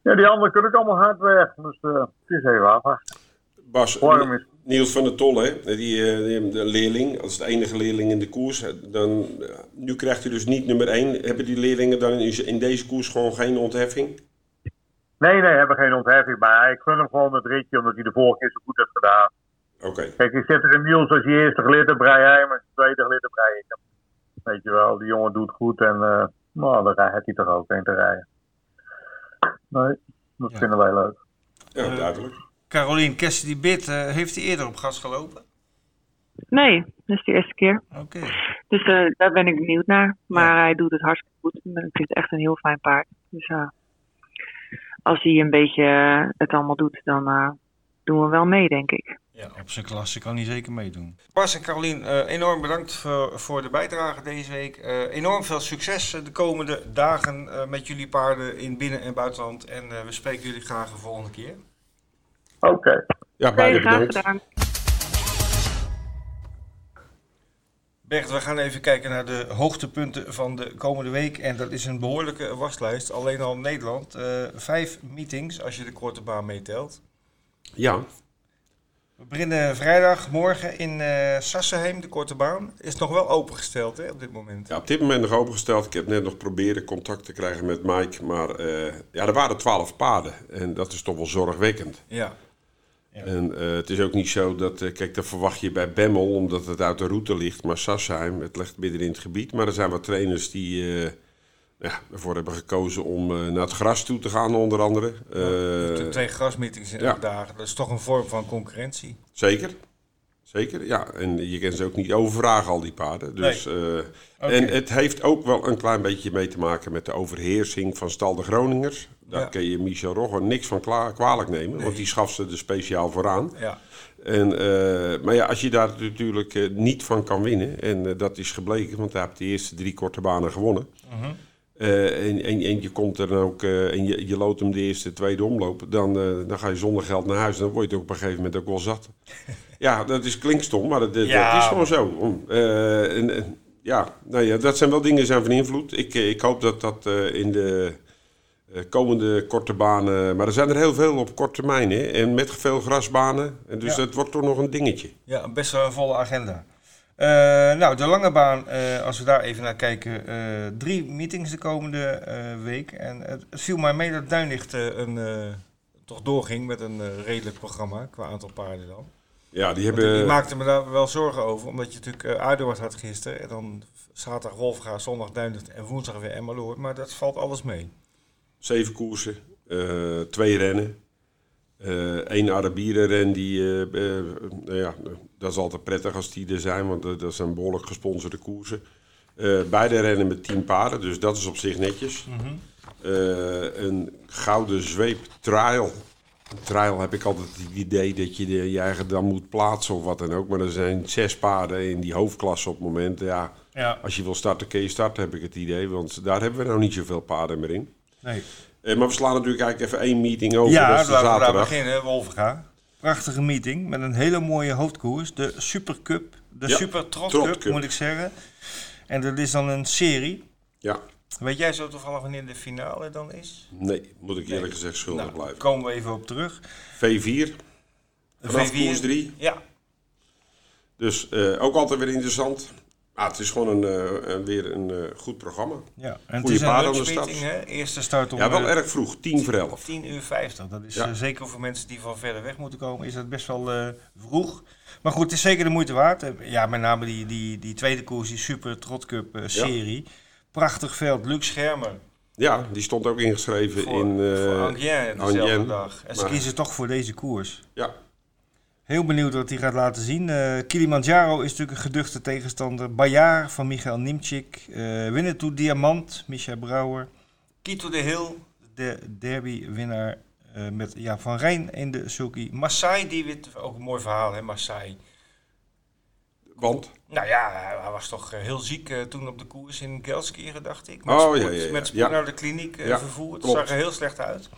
C: Ja, die anderen kunnen ook allemaal hard weg. Dus eh, het is even afwachten.
B: Bas,
C: is
B: Niels van der Tol, hè? Die, eh, die de leerling, dat is de enige leerling in de koers. Dan, eh, nu krijgt hij dus niet nummer 1. Hebben die leerlingen dan in, in deze koers gewoon geen ontheffing?
C: Nee, nee, hebben geen ontheffing. Maar ik gun hem gewoon het ritje, omdat hij de vorige keer zo goed heeft gedaan.
B: Oké.
C: Kijk, je zet er een Niels als je eerste glitter, brei hij hem. Als je tweede glitter, brei ik hem. Weet je wel, die jongen doet goed en eh nou, dan rijdt hij toch ook een te rijden. Nee, dat
A: Ja.
C: vinden wij leuk.
B: Ja,
A: Eh,
B: duidelijk.
A: Caroline Cassidy Bit, eh, heeft hij eerder op gas gelopen?
D: Nee, dat is de eerste keer.
A: Oké.
D: Dus eh, daar ben ik benieuwd naar. Maar hij doet het hartstikke goed. Ik vind het echt een heel fijn paard. Dus eh, als hij een beetje het allemaal doet, dan eh, doen we wel mee, denk ik.
A: Ja, op zijn klasse kan hij zeker meedoen. Bas en Carolien, eh, enorm bedankt voor, voor de bijdrage deze week. Eh, enorm veel succes eh, de komende dagen eh, met jullie paarden in binnen- en buitenland. En eh, we spreken jullie graag de volgende keer.
C: Oké.
B: Ja, beide
D: graag
B: bedankt.
D: gedaan.
A: Bert, we gaan even kijken naar de hoogtepunten van de komende week. En dat is een behoorlijke waslijst. Alleen al in Nederland. eh, vijf meetings als je de korte baan meetelt.
B: Ja,
A: We beginnen vrijdag, morgen in eh Sassenheim, de korte baan. Is nog wel opengesteld hè, op dit moment.
B: Ja, op dit moment nog opengesteld. Ik heb net nog proberen contact te krijgen met Mike. Maar eh, ja, er waren twaalf paden. En dat is toch wel zorgwekkend.
A: Ja. Ja.
B: En eh, het is ook niet zo dat, kijk, dat verwacht je bij Bemmel, omdat het uit de route ligt. Maar Sassheim, het ligt midden in het gebied. Maar er zijn wat trainers die ja, ervoor hebben gekozen om eh, naar het gras toe te gaan, onder andere. Eh,
A: De twee grasmeetings in
B: ja.
A: dagen. Dat is toch een vorm van concurrentie.
B: zeker. Zeker, ja. En je kan ze ook niet overvragen, al die paarden. Dus, eh,
A: Oké.
B: En het heeft ook wel een klein beetje mee te maken met de overheersing van Stal de Groningers. Daar
A: Ja.
B: kun je Michel Rogger niks van kwalijk nemen, want die schaft ze er speciaal vooraan.
A: Ja.
B: En, eh, maar ja, als je daar natuurlijk eh, niet van kan winnen, en eh, dat is gebleken, want hij heeft de eerste drie korte banen gewonnen.
A: Mhm.
B: Eh, en, en, en je komt er dan ook eh, en je, je loodt hem de eerste, tweede omloop, dan, eh, dan ga je zonder geld naar huis. Dan word je het ook op een gegeven moment ook wel zat. ja, dat is klinkstom, maar dat, dat-
A: Ja,
B: dat is gewoon zo. En, en, ja, nou ja, dat zijn wel dingen die zijn van invloed. Ik, ik hoop dat dat in de komende korte banen, maar er zijn er heel veel op korte termijn hè, en met veel grasbanen. En dus
A: Ja.
B: het wordt toch nog een dingetje.
A: Ja, best wel een volle agenda. Eh, nou, de lange baan, eh, als we daar even naar kijken, eh, drie meetings de komende week. En het, viel mij mee dat Duinlicht een, toch doorging met een redelijk programma qua aantal paarden dan.
B: Ja, die hebben...
A: ik, maakte me daar wel zorgen over, omdat je natuurlijk uh, had gisteren. En dan zaterdag Wolfga, zondag Duinlicht en woensdag weer Emmeloord. Maar dat valt alles mee.
B: Zeven koersen, twee rennen. Eh één Arabierenren, die, eh, eh, nou ja, dat is altijd prettig als die er zijn, want dat, zijn behoorlijk gesponsorde koersen. Eh, beide rennen met tien paarden, dus dat is op zich netjes. Eh, een gouden zweep trial. Een trial heb ik altijd het idee dat je de, je eigen dan moet plaatsen of wat dan ook. Maar er zijn zes paarden in die hoofdklasse op het moment. Ja,
A: Ja,
B: als je wil starten, kun je starten, heb ik het idee. Want daar hebben we nou niet zoveel paarden meer in.
A: nee.
B: Eh, maar we slaan natuurlijk eigenlijk even één meeting over.
A: ja, laten we daar beginnen, Wolfga. Prachtige meeting met een hele mooie hoofdkoers. De Super Cup, de
B: Ja,
A: Super Trot,
B: Trot
A: Cup,
B: Cup.
A: moet ik zeggen. En dat is dan een serie.
B: Ja,
A: Weet jij zo toevallig wanneer de finale dan is?
B: nee, moet ik eerlijk
A: Nee.
B: gezegd schuldig
A: Nou,
B: blijven.
A: komen we even op terug.
B: V4,
A: De
B: vanaf
A: V4.
B: koers 3.
A: Ja,
B: Dus eh, ook altijd weer interessant. Ah, het is gewoon een, eh, weer een eh, goed programma.
A: ja. En het
B: Goeie
A: is een lunchmeeting, hè? Eerste start om
B: Ja, wel
A: eh,
B: erg vroeg, 10 voor 11.
A: 10 uur 50. Dat is
B: Ja.
A: zeker voor mensen die van verder weg moeten komen, is dat best wel vroeg. Maar goed, het is zeker de moeite waard. Ja, met name die, die, die tweede koers, die Super Trot Cup eh, serie. Prachtig veld, Luc Schermer.
B: Ja, die stond ook ingeschreven
A: Voor,
B: in...
A: voor Angien dezelfde dag. En ze
B: Maar-
A: kiezen toch voor deze koers.
B: Ja,
A: Heel benieuwd wat hij gaat laten zien. Eh Kilimanjaro is natuurlijk een geduchte tegenstander. Bayard van Michael Nimchik. eh Winnetou Diamant, Micha Brouwer. Kito de Hill, de derby-winnaar eh, met ja, Van Rijn in de sulky. Massai, die wint ook een mooi verhaal, hè, Massai.
B: want...
A: Nou ja, hij, was toch heel ziek toen op de koers in Gelskirchen, dacht ik. Met
B: Oh,
A: spoed,
B: ja, ja, ja.
A: Met spoed naar de kliniek vervoerd. Het
B: klopt.
A: zag er heel slecht uit.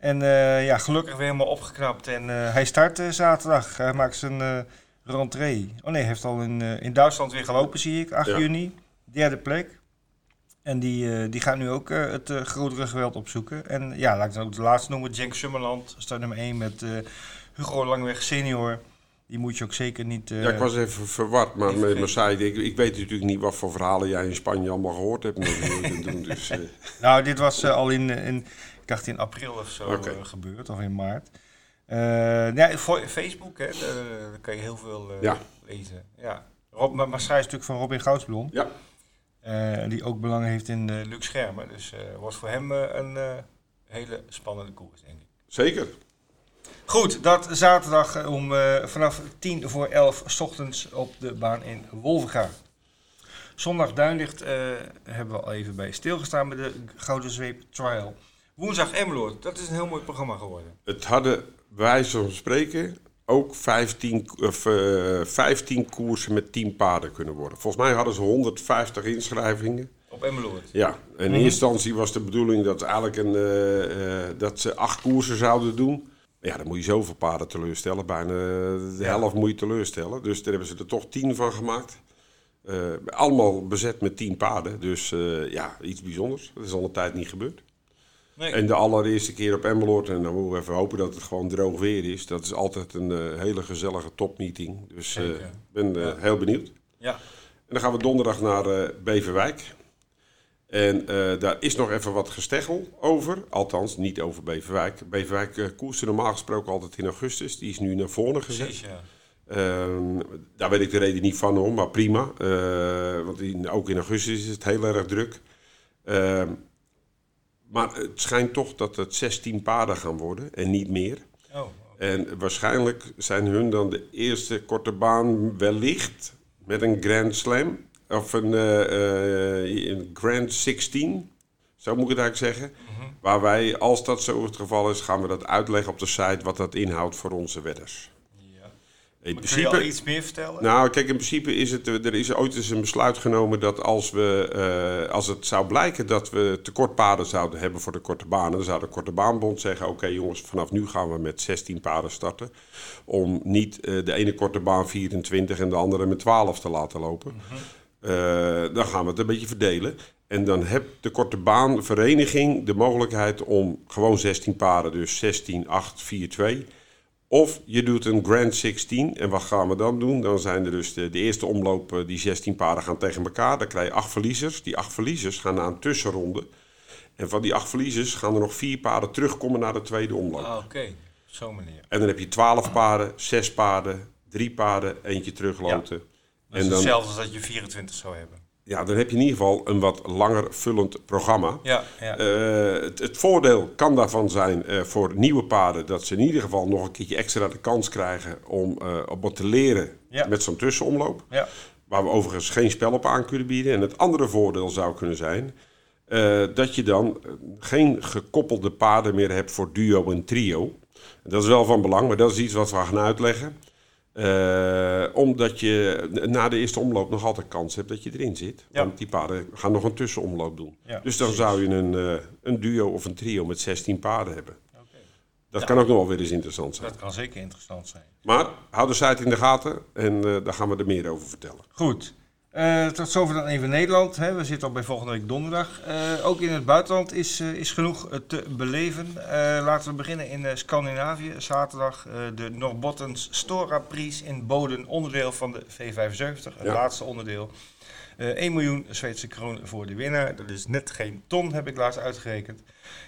A: En eh, ja, gelukkig weer helemaal opgeknapt. En eh, hij start zaterdag. Hij maakt zijn eh rentree. Oh nee, hij heeft al in, in Duitsland weer gelopen, zie ik. 8
B: Ja.
A: juni. Derde plek. En die, die gaat nu ook het grotere geweld opzoeken. En ja, laat ik dan ook de laatste noemen. Jack Summerland, start nummer 1 met Hugo Langweg senior. Die moet je ook zeker niet... eh,
B: Ja, ik was even verward, maar met. Marseille, ik, ik weet natuurlijk niet wat voor verhalen jij in Spanje allemaal gehoord hebt. doen, dus, eh,
A: Nou, dit was eh, al in, in, ik dacht in april of zo eh, gebeurd, of in maart. Eh, ja, voor Facebook, hè, daar, kan je heel veel eh,
B: Ja.
A: lezen. Ja. Rob, maar Marseille is natuurlijk van Robin Goudsblom,
B: ja,
A: eh, die ook belang heeft in eh Luc Schermen. Dus eh was voor hem eh, een eh, hele spannende koers, denk ik.
B: zeker.
A: Goed, dat zaterdag eh, om eh, vanaf 10 voor 11 's ochtends op de baan in Wolvenga. Zondag Duinlicht eh, hebben we al even bij stilgestaan met de Gouden Zweep Trial. Woensdag Emmeloord, dat is een heel mooi programma geworden.
B: Het hadden, wij van spreken, ook 15, of, eh, 15 koersen met 10 paarden kunnen worden. Volgens mij hadden ze 150 inschrijvingen.
A: Op Emmeloord.
B: Ja, en in
A: Mhm.
B: eerste instantie was de bedoeling dat, eigenlijk een, dat ze acht koersen zouden doen. Ja, dan moet je zoveel paarden teleurstellen. Bijna de
A: Ja.
B: helft moet je teleurstellen. Dus daar hebben ze er toch tien van gemaakt. Eh, allemaal bezet met tien paarden. Dus eh, ja, iets bijzonders. Dat is al een tijd niet gebeurd.
A: Nee.
B: En de allereerste keer op Emmeloord, en dan moeten we even hopen dat het gewoon droog weer is. Dat is altijd een eh, hele gezellige topmeeting. Dus eh, ik ben eh,
A: Ja.
B: heel benieuwd.
A: Ja.
B: En dan gaan we donderdag naar eh, Beverwijk. En eh, daar is nog even wat gesteggel over. Althans, niet over Beverwijk. Beverwijk koerste normaal gesproken altijd in augustus. Die is nu naar voren gezet.
A: Precies, ja.
B: Ehm, daar weet ik de reden niet van hoor, maar prima. Eh, want in, ook in augustus is het heel erg druk. Ehm, maar het schijnt toch dat het 16 paarden gaan worden en niet meer.
A: Oh,
B: En waarschijnlijk zijn hun dan de eerste korte baan wellicht met een Grand Slam. Of een, eh, eh, een Grand 16, zo moet ik het eigenlijk zeggen.
A: Mhm.
B: Waar wij, als dat zo het geval is, gaan we dat uitleggen op de site wat dat inhoudt voor onze wedders. In
A: Maar Kun je al iets meer vertellen?
B: nou, kijk, in principe is het, er is ooit eens een besluit genomen dat als, we, eh, als het zou blijken dat we tekort paarden zouden hebben voor de korte banen, dan zou de Korte Baanbond zeggen, oké jongens, vanaf nu gaan we met 16 paarden starten. Om niet de ene korte baan 24 en de andere met 12 te laten lopen. Eh, dan gaan we het een beetje verdelen. En dan heeft de korte baanvereniging de mogelijkheid om gewoon 16 paarden, dus 16, 8, 4, 2. Of je doet een Grand 16. En wat gaan we dan doen? Dan zijn er dus de, de eerste omloop, eh, die 16 paarden gaan tegen elkaar. Dan krijg je acht verliezers. Die acht verliezers gaan naar een tussenronde. En van die acht verliezers gaan er nog vier paarden terugkomen naar de tweede omloop.
A: Ah, Oké, zo'n manier.
B: En dan heb je 12 paarden, zes paarden, drie paarden, eentje terugloten.
A: Dat is
B: dan,
A: hetzelfde als dat je 24 zou hebben.
B: ja, dan heb je in ieder geval een wat langer vullend programma.
A: Ja, ja.
B: Eh, het, het voordeel kan daarvan zijn eh, voor nieuwe paarden dat ze in ieder geval nog een keertje extra de kans krijgen om eh, op wat te leren
A: Ja.
B: met zo'n tussenomloop.
A: ja.
B: Waar we overigens geen spel op aan kunnen bieden. En het andere voordeel zou kunnen zijn dat je dan geen gekoppelde paarden meer hebt voor duo en trio. Dat is wel van belang, maar dat is iets wat we gaan uitleggen. Eh, omdat je na de eerste omloop nog altijd kans hebt dat je erin zit.
A: Ja.
B: Want die paarden gaan nog een tussenomloop doen.
A: Ja,
B: dus dan
A: precies.
B: zou je een, eh, een duo of een trio met 16 paarden hebben. Dat
A: Ja.
B: kan ook nog wel weer eens interessant zijn.
A: Dat kan zeker interessant zijn.
B: Maar hou de site in de gaten en eh, daar gaan we er meer over vertellen.
A: Goed. Eh, tot zover dan even Nederland. Hè. We zitten al bij volgende week donderdag. Eh, ook in het buitenland is, eh, is genoeg te beleven. Laten we beginnen in Scandinavië. Zaterdag de Norrbottens Stora Prijs in Boden. Onderdeel van de V75. Het
B: Ja.
A: laatste onderdeel. Eh 1 miljoen Zweedse kroon voor de winnaar. Dat is net geen ton, heb ik laatst uitgerekend.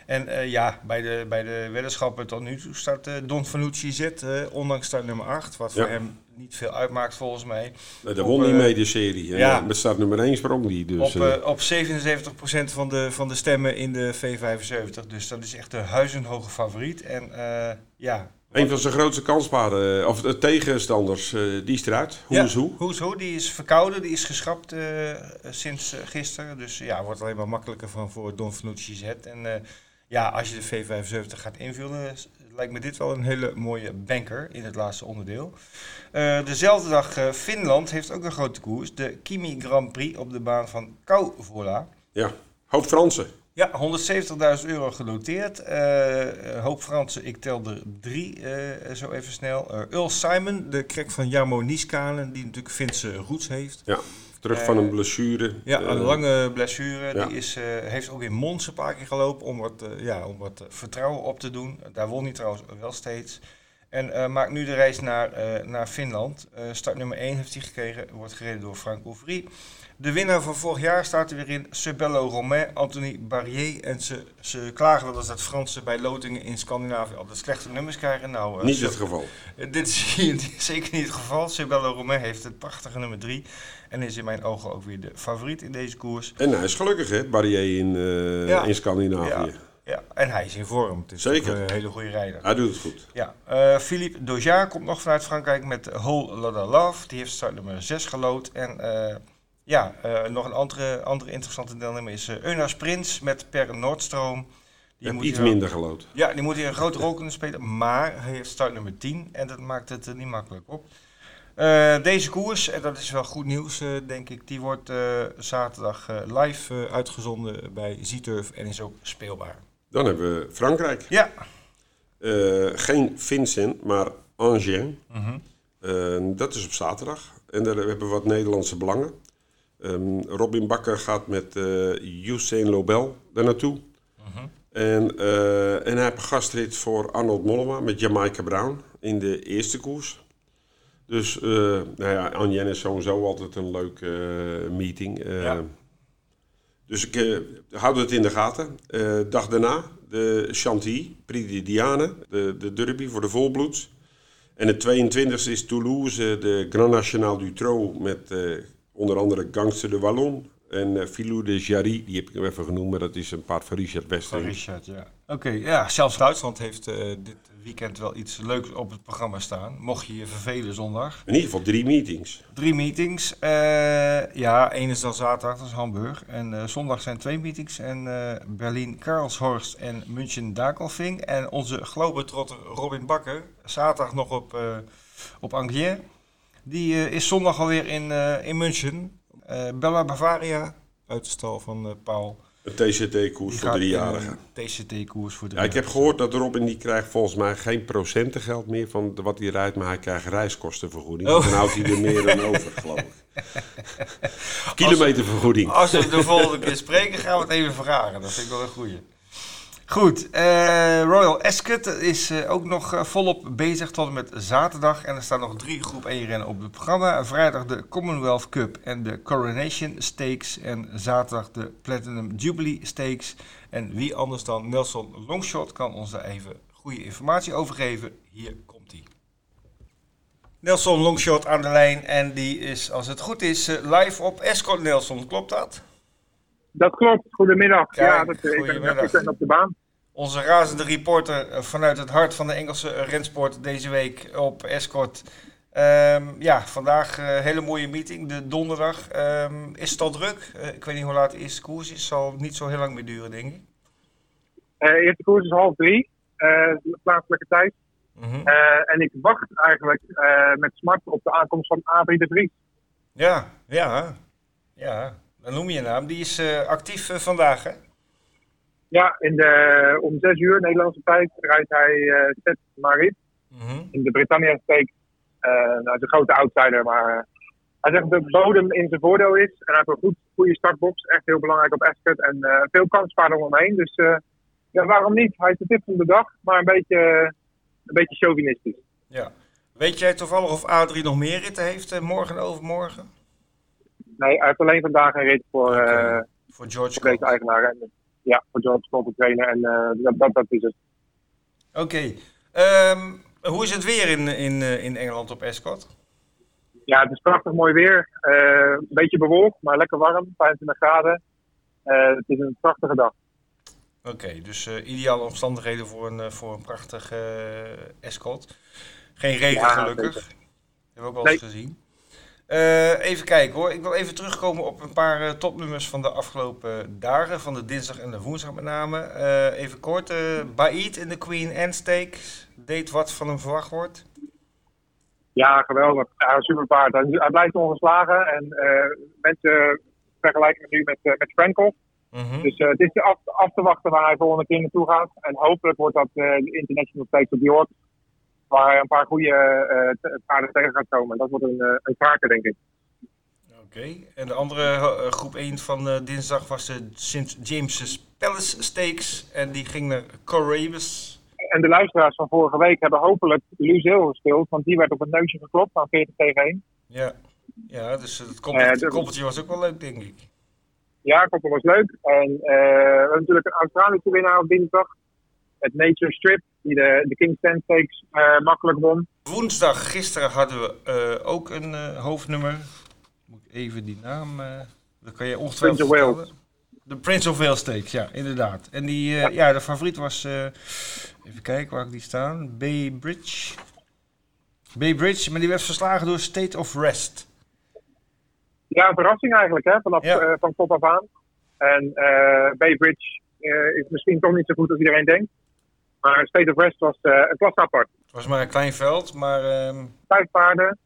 A: En eh, ja, bij de, bij de weddenschappen tot nu toe staat eh, Don Fanucci Z, eh, ondanks start nummer 8. Wat voor
B: Ja.
A: hem niet veel uitmaakt volgens mij.
B: Nee, daar won hij
A: eh,
B: mee de serie.
A: Ja.
B: ja. Met start nummer 1 sprong die. Dus,
A: op, op 77% van de, van de stemmen in de V75. Dus dat is echt de huizenhoge favoriet. En ja.
B: Een van zijn grootste kanspaarden, eh, of de tegenstanders, eh, die is eruit. Hoe
A: ja,
B: is hoe?
A: Hoe is hoe? Die is verkouden, die is geschrapt eh, sinds eh, gisteren. Dus ja, wordt alleen maar makkelijker van voor Don Fanucci Z. En eh, ja, als je de V75 gaat invullen, lijkt me dit wel een hele mooie banker in het laatste onderdeel. Eh, dezelfde dag eh, Finland heeft ook een grote koers. De Kimi Grand Prix op de baan van Kouvola.
B: Ja, hoop Fransen.
A: Ja, 170.000 euro genoteerd. Een hoop Fransen, ik tel er drie eh, zo even snel. Eh Earl Simon, de krek van Jarmo Niskanen, die natuurlijk Finse roots heeft.
B: Ja, terug van een blessure.
A: Ja, een lange blessure.
B: ja.
A: Die is, heeft ook in Mons een paar keer gelopen om wat, ja, om wat vertrouwen op te doen. Daar won hij trouwens wel steeds. En maakt nu de reis naar, naar Finland. Start nummer 1 heeft hij gekregen, wordt gereden door Frank Ouvry. De winnaar van vorig jaar staat er weer in, Sebello Romain, Anthony Barrier. En ze, ze klagen wel eens dat Fransen bij lotingen in Scandinavië altijd slechte nummers krijgen. Nou, eh,
B: Niet het geval.
A: eh, Dit is hier zeker niet het geval. Sebello Romain heeft het prachtige nummer 3. En is in mijn ogen ook weer de favoriet in deze koers.
B: En hij is gelukkig, hè, Barrier in, eh,
A: Ja.
B: in Scandinavië.
A: Ja. Ja, en hij is in vorm. Het is
B: Zeker.
A: een hele goede rijder.
B: Hij doet het goed.
A: Ja, Philippe Doja komt nog vanuit Frankrijk met Whole Lotta Love. Die heeft start nummer 6 gelood. En ja, eh, nog een andere, andere interessante deelnemer is uh, Eunars Prins met Per Noordstroom. Die moet
B: iets
A: hier-
B: minder gelood.
A: Ja, die moet hier een grote rol kunnen spelen. Maar hij heeft start nummer 10 en dat maakt het er niet makkelijk op. Eh, deze koers, en dat is wel goed nieuws eh, denk ik, die wordt eh, zaterdag eh, live eh, uitgezonden bij Z-Turf en is ook speelbaar.
B: Dan hebben we Frankrijk.
A: Ja.
B: Eh, geen Vincent, maar Angers.
A: Mhm.
B: Eh, dat is op zaterdag. En daar hebben we wat Nederlandse belangen. Ehm, Robin Bakker gaat met Usain Lobel daar naartoe.
A: Mhm.
B: En, eh, en hij heeft een gastrit voor Arnold Mollema met Jamaica Brown in de eerste koers. Dus eh nou ja, Anjen is sowieso altijd een leuke meeting.
A: Ja.
B: Dus ik houd het in de gaten. Dag daarna de Chantilly, Prix de Diane, de, de derby voor de volbloeds. En de 22e is Toulouse, de Grand National du Trot met onder andere Gangster de Wallon en eh Filou de Jarry, die heb ik hem even genoemd, maar dat is een paard van Richard
A: Van
B: Westering.
A: Richard, ja. Oké, ja, zelfs Duitsland heeft eh, dit weekend wel iets leuks op het programma staan. Mocht je je vervelen zondag.
B: In ieder geval drie meetings.
A: Drie meetings. Eh, ja, één is dan zaterdag, dat is Hamburg. En zondag zijn twee meetings. En eh, Berlin Karlshorst en München Dakelving. En onze globetrotter Robin Bakker, zaterdag nog op, op Anglier. Die eh, is zondag alweer in, eh, in München. Eh, Bella Bavaria, uit de stal van Paul.
B: Een TCT-koers voor driejarigen.
A: TCT-koers voor
B: Ja, ik heb
A: driejarigen.
B: gehoord dat Robin die krijgt volgens mij geen procentengeld meer van wat hij rijdt, maar hij krijgt reiskostenvergoeding.
A: Oh.
B: Dan houdt hij er meer dan over, geloof ik. Kilometervergoeding.
A: Als we de volgende keer spreken, gaan we het even vragen. Dat vind ik wel een goeie. Goed, eh, Royal Ascot is eh, ook nog eh, volop bezig tot en met zaterdag. En er staan nog drie groep 1 rennen op het programma. Vrijdag de Commonwealth Cup en de Coronation Stakes. En zaterdag de Platinum Jubilee Stakes. En wie anders dan Nelson Longshot kan ons daar even goede informatie over geven. Hier komt hij. Nelson Longshot aan de lijn en die is, als het goed is, live op Escort Nelson. Klopt dat?
E: Dat klopt. Goedemiddag.
A: Kijk,
E: ja, dat, ik, ben,
A: goedemiddag.
E: ik ben op de baan.
A: Onze razende reporter eh, vanuit het hart van de Engelse rensport deze week op Escort. Ehm, ja, vandaag eh hele mooie meeting, de donderdag. Ehm, is het al druk? Eh, ik weet niet hoe laat de eerste koers is. Zal niet zo heel lang meer duren, denk ik.
E: Eh eerste koers is half drie, plaatselijke tijd.
A: Mhm.
E: En ik wacht eigenlijk met smart op de aankomst van Adrie de Vries.
A: Ja, ja, ja. Dan noem je een naam. Die is actief vandaag, hè?
E: Ja, in de, om zes uur Nederlandse tijd rijdt hij eh Seth Marit
A: Mhm.
E: in de Britannia Stakes. Eh nou, hij is een grote outsider, maar eh, hij zegt dat de bodem in zijn voordeel is. En hij heeft een goed, goede startbox, echt heel belangrijk op Ascot. En veel kanspaarden om hem heen. Dus ja, waarom niet? Hij is de tip van de dag, maar een beetje, een beetje chauvinistisch.
A: Ja. Weet jij toevallig of Adrie nog meer ritten heeft, morgen en overmorgen?
E: Nee, hij heeft alleen vandaag een rit voor,
A: Voor George
E: voor deze eigenaar. En, ja, voor George Scott te trainen. En eh, dat, dat, dat is het.
A: Oké. Ehm, hoe is het weer in, in, eh, in Engeland op Escort?
E: Ja, het is prachtig mooi weer. Eh, een beetje bewolkt, maar lekker warm. 25 graden. Het is een prachtige dag.
A: Oké, dus ideale omstandigheden voor een, voor een prachtig eh Escort. Geen regen
E: Ja,
A: gelukkig. Hebben we ook wel eens gezien. Eh, even kijken hoor. Ik wil even terugkomen op een paar eh, topnummers van de afgelopen dagen. Van de dinsdag en de woensdag met name. Eh, even kort. eh Baid in de Queen Anne Stakes. Deed wat van hem verwacht wordt.
E: Ja, geweldig. Ja, super paard. Hij, hij blijft ongeslagen. En eh, mensen vergelijken hem nu met, eh, met Frankel.
A: Mhm.
E: Dus eh, het is af, af te wachten waar hij volgende keer naartoe gaat. En hopelijk wordt dat eh, de International Stakes op York. Waar een paar goede t- paarden tegen gaat komen. Dat wordt een, eh, een kraker, denk ik.
A: Oké, en de andere eh, groep 1 van dinsdag was de St. James's Palace Stakes. En die ging naar Corabus.
E: En de luisteraars van vorige week hebben hopelijk Lucille gespeeld. Want die werd op het neusje geklopt van 40 tegen 1.
A: Ja, ja dus het
E: Eh,
A: koppeltje, was ook wel leuk, denk ik.
E: Ja, koppel was leuk. En we hebben natuurlijk een Australische winnaar op dinsdag. Het Nature Strip, die de, de King Stakes eh, makkelijk won.
A: Woensdag, gisteren hadden we eh, ook een eh, hoofdnummer. Moet ik even die naam... dan kan je ongetwijfeld
E: Prince of Wales.
A: De Prince of Wales Stakes, ja, inderdaad. En die, eh, ja. de favoriet was... even kijken waar ik die staan. Bay Bridge. Bay Bridge, maar die werd verslagen door State of Rest.
E: Ja, een verrassing eigenlijk, hè, vanaf
A: Ja.
E: van top af aan. En Baybridge eh, is misschien toch niet zo goed als iedereen denkt. Maar State of Rest was eh, een klas apart.
A: Het was maar een klein veld, maar... ehm,
E: Vijf paarden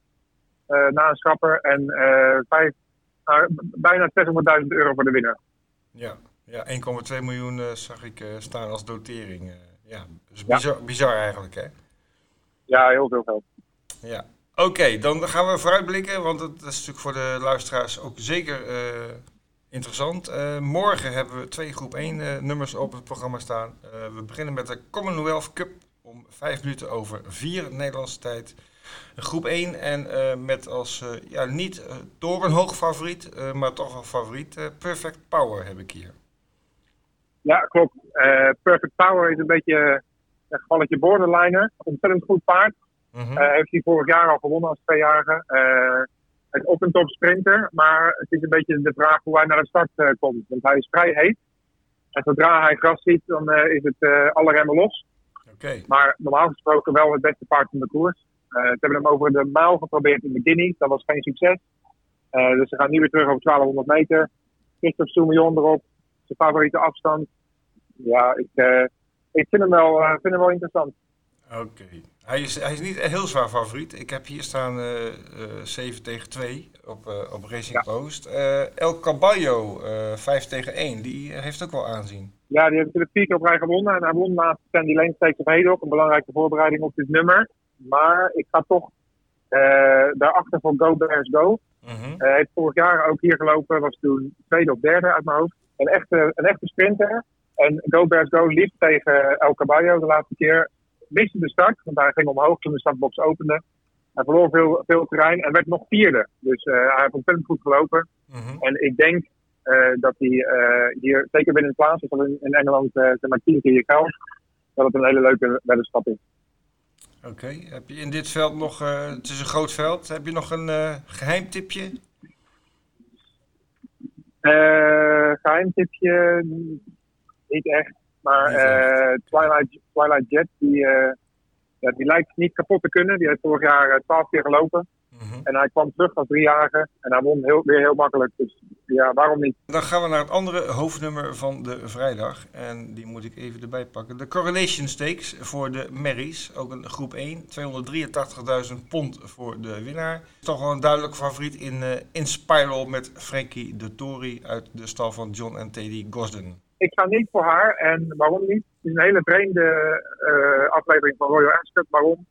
E: eh, na een schapper en eh, vijf, bijna 600.000 euro voor de winnaar.
A: Ja, ja 1,2 miljoen eh, zag ik eh, staan als dotering. eh. ja, dus
E: Ja.
A: bizar, bizar eigenlijk, hè?
E: Ja, heel veel geld.
A: Ja. Oké, dan gaan we vooruitblikken, want het is natuurlijk voor de luisteraars ook zeker eh, Interessant. Eh, morgen hebben we twee groep 1 eh, nummers op het programma staan. Eh, we beginnen met de Commonwealth Cup om vijf minuten over vier Nederlandse tijd. Groep 1 en met als, ja, niet door een hoog favoriet, maar toch wel favoriet, Perfect Power heb ik hier.
E: Ja, klopt. Perfect Power is een beetje een gevalletje borderliner. Ontzettend goed paard. Eh, heeft hij vorig jaar al gewonnen als tweejarige. Een op- en top sprinter. Maar het is een beetje de vraag hoe hij naar de start uh, komt. Want hij is vrij heet. En zodra hij gras ziet, dan uh, is het uh, alle remmen los.
A: Okay.
E: Maar normaal gesproken wel het beste paard van de koers. Ze hebben hem over de mijl geprobeerd in de Guinea. Dat was geen succes. Dus ze gaan nu weer terug over 1200 meter. Christophe Soumillon erop. Zijn favoriete afstand. Ja, ik, ik vind, hem wel, vind hem wel interessant.
A: Oké. Okay. Hij, is, hij is niet een heel zwaar favoriet. Ik heb hier staan uh, 7 tegen 2 op, uh, op Racing ja. Post. El Caballo 5 tegen 1. Die heeft ook wel aanzien.
E: Ja, die heeft natuurlijk vier keer op rij gewonnen. En hij won laatst Sandy Lane Stakes op Hedok. Een belangrijke voorbereiding op dit nummer. Maar ik ga toch daarachter voor Go Bears Go.
A: -hmm.
E: Hij heeft vorig jaar ook hier gelopen. Was toen tweede of derde uit mijn hoofd. Een echte, een echte sprinter. En Go Bears Go liep tegen El Caballo de laatste keer. Miste de start, want hij ging omhoog toen de startbox opende. Hij verloor veel, veel terrein en werd nog vierde. Dus uh, hij heeft ontzettend goed gelopen.
A: Mm -hmm.
E: En ik denk uh, dat hij uh, hier, zeker binnen de plaats, is in, in Engeland zeg maar tien keer je geld, dat het een hele leuke weddenschap is.
A: Oké, okay. heb je in dit veld nog, het is een groot veld, heb je nog een geheim tipje?
E: geheim tipje, niet echt. Maar uh, Twilight, Twilight Jet, die, uh, ja, die lijkt niet kapot te kunnen. Die heeft vorig jaar twaalf keer gelopen.
A: Mm -hmm.
E: En hij kwam terug als driejarige. En hij won heel, weer heel makkelijk. Dus ja, waarom niet?
A: Dan gaan we naar het andere hoofdnummer van de vrijdag. En die moet ik even erbij pakken. De Correlation Stakes voor de Merries. Ook een groep 1. 283.000 pond voor de winnaar. Toch wel een duidelijk favoriet in, uh, in Spiral met Frankie de Tory uit de stal van John en Teddy Gosden
E: ik ga niet voor haar. En waarom niet? Het is een hele vreemde uh, aflevering van Royal Ascot. Waarom?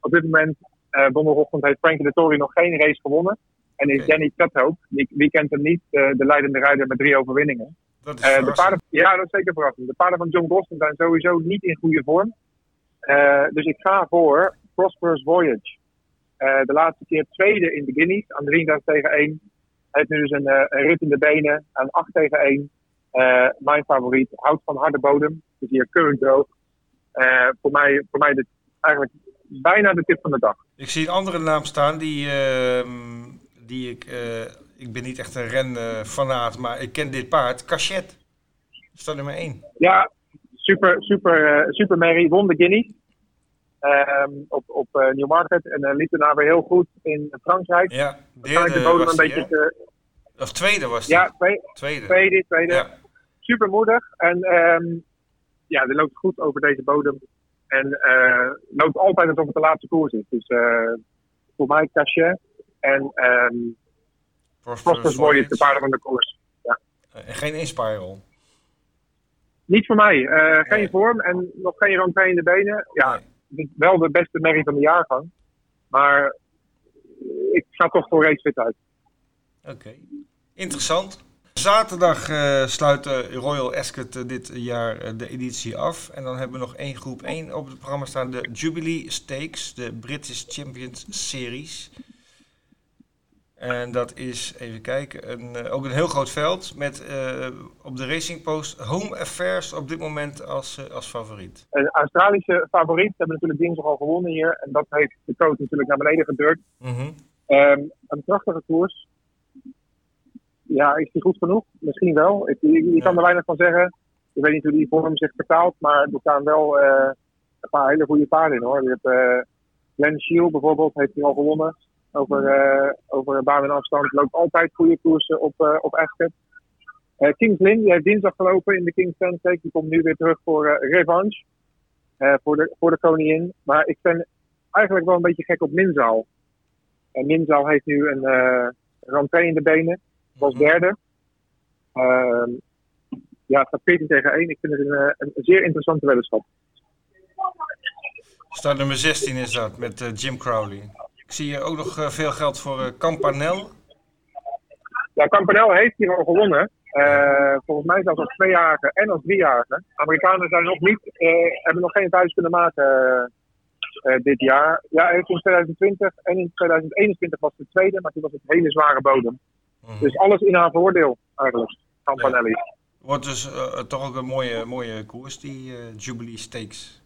E: Op dit moment, uh, donderdagochtend, heeft Frankie de Tory nog geen race gewonnen. En is. Danny Tudhope, wie, wie kent hem niet, uh, de leidende rijder met drie overwinningen.
A: Dat is
E: de paarden, ja, dat is zeker verrassend. De paarden van John Boston zijn sowieso niet in goede vorm. dus ik ga voor Prosperous Voyage. de laatste keer tweede in de Guineas aan 33 tegen 1. Hij heeft nu dus een, een rit in de benen aan 8 tegen 1. Uh, mijn favoriet, hout van harde bodem. Dus hier keurig droog. Uh, voor mij, voor mij dit eigenlijk bijna de tip van de dag.
A: Ik zie een andere naam staan die, uh, die ik... eh, ik ben niet echt een renfanaat, maar ik ken dit paard. Cachet. Staat nummer 1.
E: Ja, super, super, super Mary. Won de Guineas. Um, op op uh, Newmarket. En uh, liep daarna weer heel goed in Frankrijk.
A: Ja,
E: derde de bodem een beetje te,
A: of tweede was die?
E: Ja, twee,
A: tweede.
E: Tweede, tweede.
A: Ja.
E: Super moedig. En um, ja, die loopt goed over deze bodem. En uh, loopt altijd alsof het de laatste koers is. Dus uh, voor mij Cachet. En um, Prosperous Voyage, de paarden van de koers. Ja.
A: En geen inspiral?
E: Niet voor mij. Geen vorm en nog geen rang in de benen. Ja, nee. wel de beste merrie van de jaargang. Maar ik ga toch voor racefit uit.
A: Oké. Okay. Interessant. Zaterdag uh, sluit uh, Royal Ascot uh, dit jaar uh, de editie af. En dan hebben we nog één groep 1 op het programma staan. De Jubilee Stakes, de British Champions Series. En dat is, even kijken, een, ook een heel groot veld. Met op de Racing Post Home Affairs op dit moment als, als favoriet.
E: Een Australische favoriet. hebben natuurlijk dinsdag al gewonnen hier. En dat heeft de coach natuurlijk naar beneden gedrukt.
A: Mm -hmm.
E: um, een prachtige koers. Ja, is die goed genoeg? Misschien wel. Ik, je, je kan er weinig van zeggen. Ik weet niet hoe die vorm zich vertaalt, maar er staan wel uh, een paar hele goede paarden in hoor. Je hebt uh, Glenn Shield bijvoorbeeld, heeft hij al gewonnen. Over, uh, over baan en afstand. Loopt altijd goede koersen op, uh, op Ascot. Uh, Kings Lynn, die heeft dinsdag gelopen in de Kings Stake. Die komt nu weer terug voor revanche. Voor, de, voor de koningin. Maar ik ben eigenlijk wel een beetje gek op Minzaal. En Minzaal heeft nu een uh, rentree in de benen was derde. Uh, ja, het gaat 14 tegen 1. Ik vind het een, een, een zeer interessante weddenschap.
A: Start nummer 16 is dat, met uh, Jim Crowley. Ik zie hier ook nog uh, veel geld voor Campanel.
E: Ja, Campanel heeft hier al gewonnen. Eh, volgens mij zelfs als tweejarige en als driejarige. Amerikanen zijn nog niet, eh, hebben nog geen thuis kunnen maken eh, eh, dit jaar. Ja, in 2020 en in 2021 was de tweede, maar toen was het hele zware bodem.
A: Mhm.
E: Dus alles in haar voordeel eigenlijk, Campanelli.
A: Wordt dus eh, toch ook een mooie, mooie koers, die eh, Jubilee Stakes.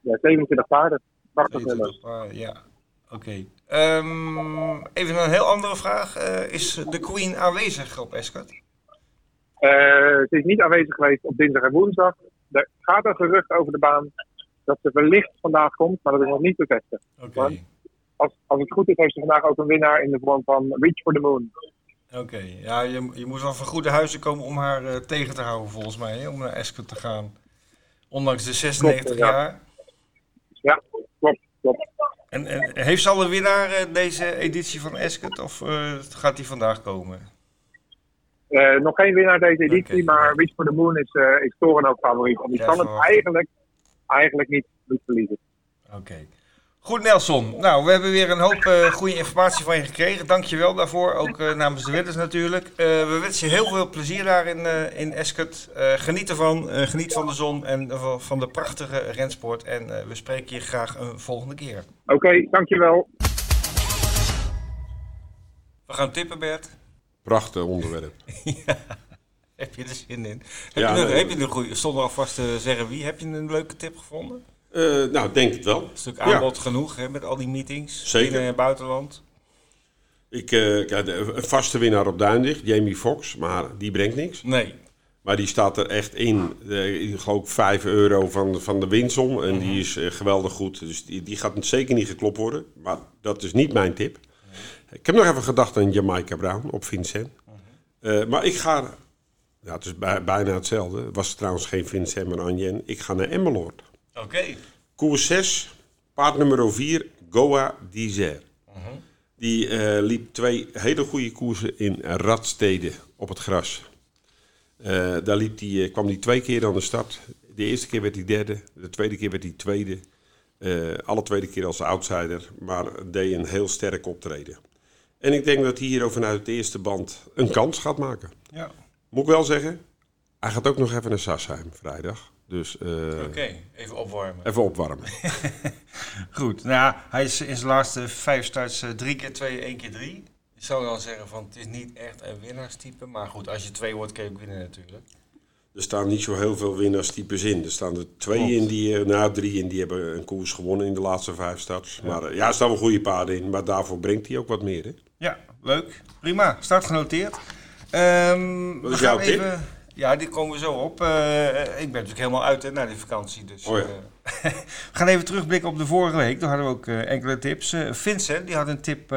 E: Ja, 27 paarden. Prachtig
A: Weet je
E: nummer.
A: toch, eh, ja, oké. Ehm, even een heel andere vraag. Eh, is de Queen aanwezig op Escort?
E: Eh, ze is niet aanwezig geweest op dinsdag en woensdag. Er gaat een gerucht over de baan dat ze wellicht vandaag komt, maar dat is nog niet bevestigd.
A: Oké?
E: Als, als het goed is, heeft ze vandaag ook een winnaar in de vorm van Reach for the Moon.
A: Oké. Ja, je, je moet wel van goede huizen komen om haar eh, tegen te houden, volgens mij, hè, om naar Escort te gaan. Ondanks de 96
E: Klopt, ja.
A: jaar.
E: Ja, klopt, klopt.
A: En, en heeft ze al een winnaar eh, deze editie van Escort, of eh, gaat die vandaag komen?
E: Nog geen winnaar deze editie, maar Reach for the Moon is, eh is ook favoriet. En die
A: Ja,
E: kan het eigenlijk, eigenlijk niet, niet verliezen.
A: Oké. Goed, Nelson. Nou, we hebben weer een hoop eh, goede informatie van je gekregen. Dank je wel daarvoor. Ook eh, namens de Witters natuurlijk. Eh, we wensen je heel veel plezier daar in, eh in Escort. Eh, geniet ervan. Eh, geniet van de zon en van- van de prachtige rensport. En eh, we spreken je graag een volgende keer.
E: Oké, dankjewel.
A: We gaan tippen, Bert.
B: Prachtig onderwerp.
A: Heb je er zin in? Heb,
B: Ja,
A: je, een,
B: nee.
A: heb je een goede, zonder alvast te zeggen wie, heb je een leuke tip gevonden?
B: Eh, nou, denk het wel.
A: Een stuk
B: Ja.
A: aanbod genoeg hè, met al die meetings.
B: Zeker.
A: Binnen en buitenland.
B: Ik, eh, kijk, een vaste winnaar op Duindicht, Jamie Fox, maar die brengt niks.
A: Nee.
B: Maar die staat er echt in. Eh, ik geloof 5 euro van, van de winsom. En die is eh, geweldig goed. Dus die, die gaat zeker niet geklopt worden. Maar dat is niet mijn tip. Ik heb nog even gedacht aan Jamaica Brown op Vincent. Eh, maar ik ga... Ja, het is bij- bijna hetzelfde. Het was trouwens geen Vincent, maar Anjen. Ik ga naar Emmeloord.
A: Oké.
B: Koers 6, paard nummer 4, Goa Dizer. Die eh, liep twee hele goede koersen in Radstede op het gras. Eh, daar liep die, eh, kwam hij twee keer aan de start. De eerste keer werd hij derde, de tweede keer werd hij tweede. Eh, alle tweede keer als outsider, maar deed een heel sterk optreden. En ik denk dat hij hier ook vanuit de eerste band een kans gaat maken.
A: Ja.
B: Moet ik wel zeggen, hij gaat ook nog even naar Sassheim vrijdag. Dus eh,
A: Oké, even opwarmen.
B: even opwarmen.
A: Goed, nou ja, hij is in zijn laatste vijf starts eh, drie keer twee, één keer drie. Je zou dan zeggen van het is niet echt een winnaarstype. Maar goed, als je twee wordt, kun je ook winnen natuurlijk.
B: Er staan niet zo heel veel winnaarstypes in. Er staan er twee
A: Klopt.
B: in, die, eh, nou drie in, die hebben een koers gewonnen in de laatste vijf starts. Maar ja, er staan wel goede paarden in, maar daarvoor brengt hij ook wat meer. Hè?
A: Ja, leuk. Prima, start genoteerd. Ehm,
B: Wat
A: we
B: is
A: gaan
B: jouw tip?
A: even. Ja, die komen we zo op. Eh, ik ben natuurlijk helemaal uit hè, na die vakantie. Dus,
B: Oh ja.
A: eh, we gaan even terugblikken op de vorige week. Toen hadden we ook eh, enkele tips. Vincent die had een tip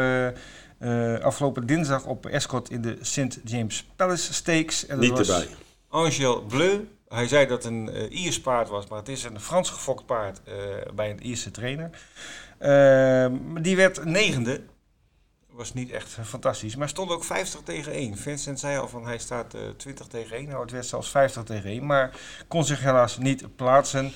A: afgelopen dinsdag op Escort in de St. James Palace Stakes. En dat
B: Niet
A: was-
B: erbij.
A: Angel Bleu. Hij zei dat het een Iers paard was, maar het is een Frans gefokt paard bij een Ierse trainer. Ehm, die werd negende. Was niet echt fantastisch, maar stond ook 50 tegen 1. Vincent zei al van hij staat eh 20 tegen 1. Nou, het werd zelfs 50 tegen 1, maar kon zich helaas niet plaatsen.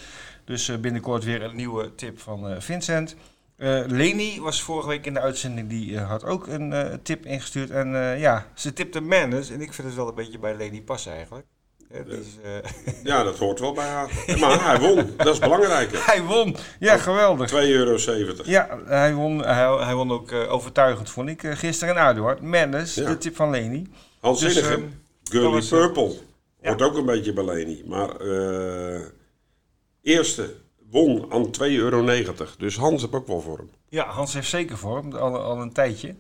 A: Dus eh, binnenkort weer een nieuwe tip van eh, Vincent. Eh, Leni was vorige week in de uitzending, die eh, had ook een eh, tip ingestuurd. En eh, ja, ze tipte Manus. En ik vind het wel een beetje bij Leni passen eigenlijk. Eh, is, eh,
B: Ja, dat hoort wel bij haar. Maar hij won, dat is belangrijker.
A: hij won! Ja, geweldig.
B: 2,70 euro.
A: Ja, hij won, hij, hij won ook eh, overtuigend, vond ik. gisteren in Aduard.
B: Ja.
A: de tip van Leni.
B: Hans
A: Dus,
B: Zinnigem, Girly Purple. Hoort ook een beetje bij Leni. Maar eerste won aan 2,90 euro. Dus Hans heb ook wel voor hem.
A: Ja, Hans heeft zeker vorm, al, al een tijdje.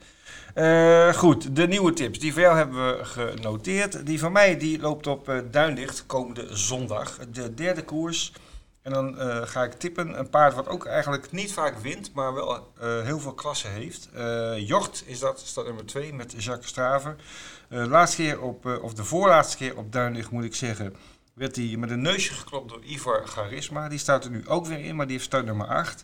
A: Eh, goed, de nieuwe tips. Die voor jou hebben we genoteerd. Die van mij die loopt op eh, Duindicht komende zondag. De derde koers. En dan eh, ga ik tippen. Een paard wat ook eigenlijk niet vaak wint, maar wel heel veel klasse heeft. Jocht is dat, staat nummer 2 met Jacques Straver. Laatste keer op, of de voorlaatste keer op Duindicht moet ik zeggen, werd hij met een neusje geklopt door Ivar Charisma. Die staat er nu ook weer in, maar die heeft start nummer 8.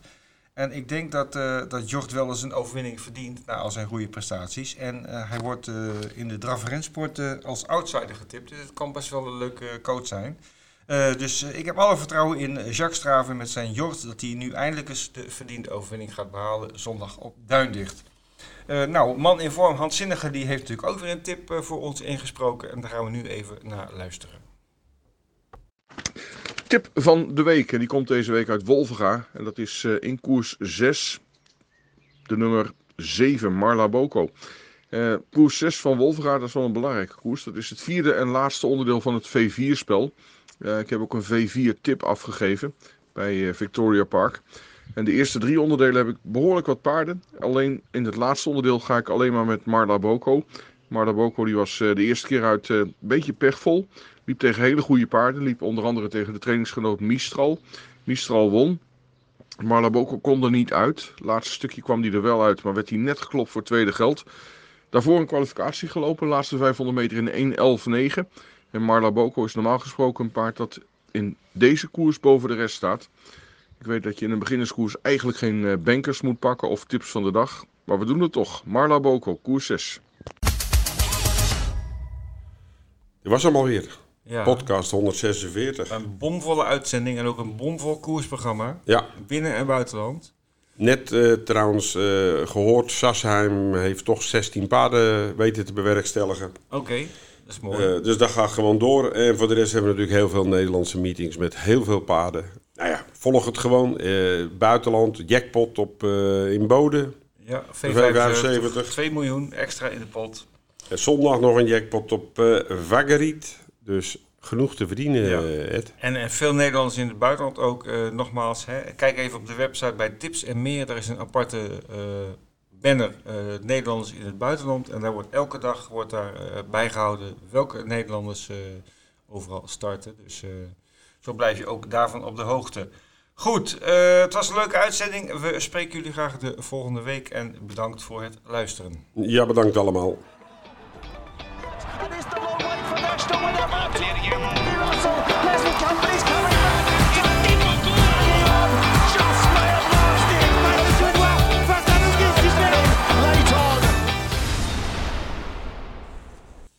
A: En ik denk dat, eh dat Jocht wel eens een overwinning verdient na al zijn goede prestaties. En eh, hij wordt eh, in de draf rensport eh, als outsider getipt. Dus het kan best wel een leuke coach zijn. Dus ik heb alle vertrouwen in Jacques Straven met zijn Jocht... dat hij nu eindelijk eens de verdiende overwinning gaat behalen zondag op Duindicht. Nou, man in vorm, Hans Zinnige, die heeft natuurlijk ook weer een tip voor ons ingesproken. En daar gaan we nu even naar luisteren.
F: Tip van de week. En die komt deze week uit Wolvenga. En dat is eh, in koers 6. De nummer 7, Marla Boko. Eh, koers 6 van Wolvenga, dat is wel een belangrijke koers. Dat is het vierde en laatste onderdeel van het V4-spel. ik heb ook een V4-tip afgegeven bij eh, Victoria Park. En de eerste drie onderdelen heb ik behoorlijk wat paarden. Alleen in het laatste onderdeel ga ik alleen maar met Marla Boko. Marla Boko die was eh, de eerste keer uit eh, een beetje pechvol. Liep tegen hele goede paarden. Liep onder andere tegen de trainingsgenoot Mistral. Mistral won. Marla Boko kon er niet uit. Laatste stukje kwam hij er wel uit, maar werd hij net geklopt voor tweede geld. Daarvoor een kwalificatie gelopen. laatste 500 meter in 1.11.9. En Marla Boko is normaal gesproken een paard dat in deze koers boven de rest staat. Ik weet dat je in een beginnerskoers eigenlijk geen eh, bankers moet pakken of tips van de dag. Maar we doen het toch. Marla Boko, koers 6.
B: Dit was hem alweer.
A: Ja,
B: Podcast 146.
A: een bomvolle uitzending en ook een bomvol koersprogramma.
B: Ja,
A: Binnen- en buitenland.
B: net eh, trouwens eh, gehoord, Sassheim heeft toch 16 paarden weten te bewerkstelligen.
A: Oké, dat is mooi.
B: Eh, dus dat gaat gewoon door. En voor de rest hebben we natuurlijk heel veel Nederlandse meetings met heel veel paarden. Nou ja, volg het gewoon. Buitenland, jackpot op, in Boden.
A: ja,
B: V75.
A: V75, 2 miljoen extra in de pot.
B: En zondag nog een jackpot op eh Vagariet. Dus genoeg te verdienen,
A: Ja.
B: eh, Ed.
A: En, en veel Nederlanders in het buitenland ook. eh, nogmaals, hè, kijk even op de website bij Tips en Meer. Daar is een aparte eh, banner eh, Nederlanders in het buitenland. En daar wordt elke dag wordt daar, eh, bijgehouden welke Nederlanders eh, overal starten. Dus eh, zo blijf je ook daarvan op de hoogte. Goed, eh, het was een leuke uitzending. We spreken jullie graag de volgende week. En bedankt voor het luisteren.
B: Ja, bedankt allemaal. That is the long way for Nash to win it.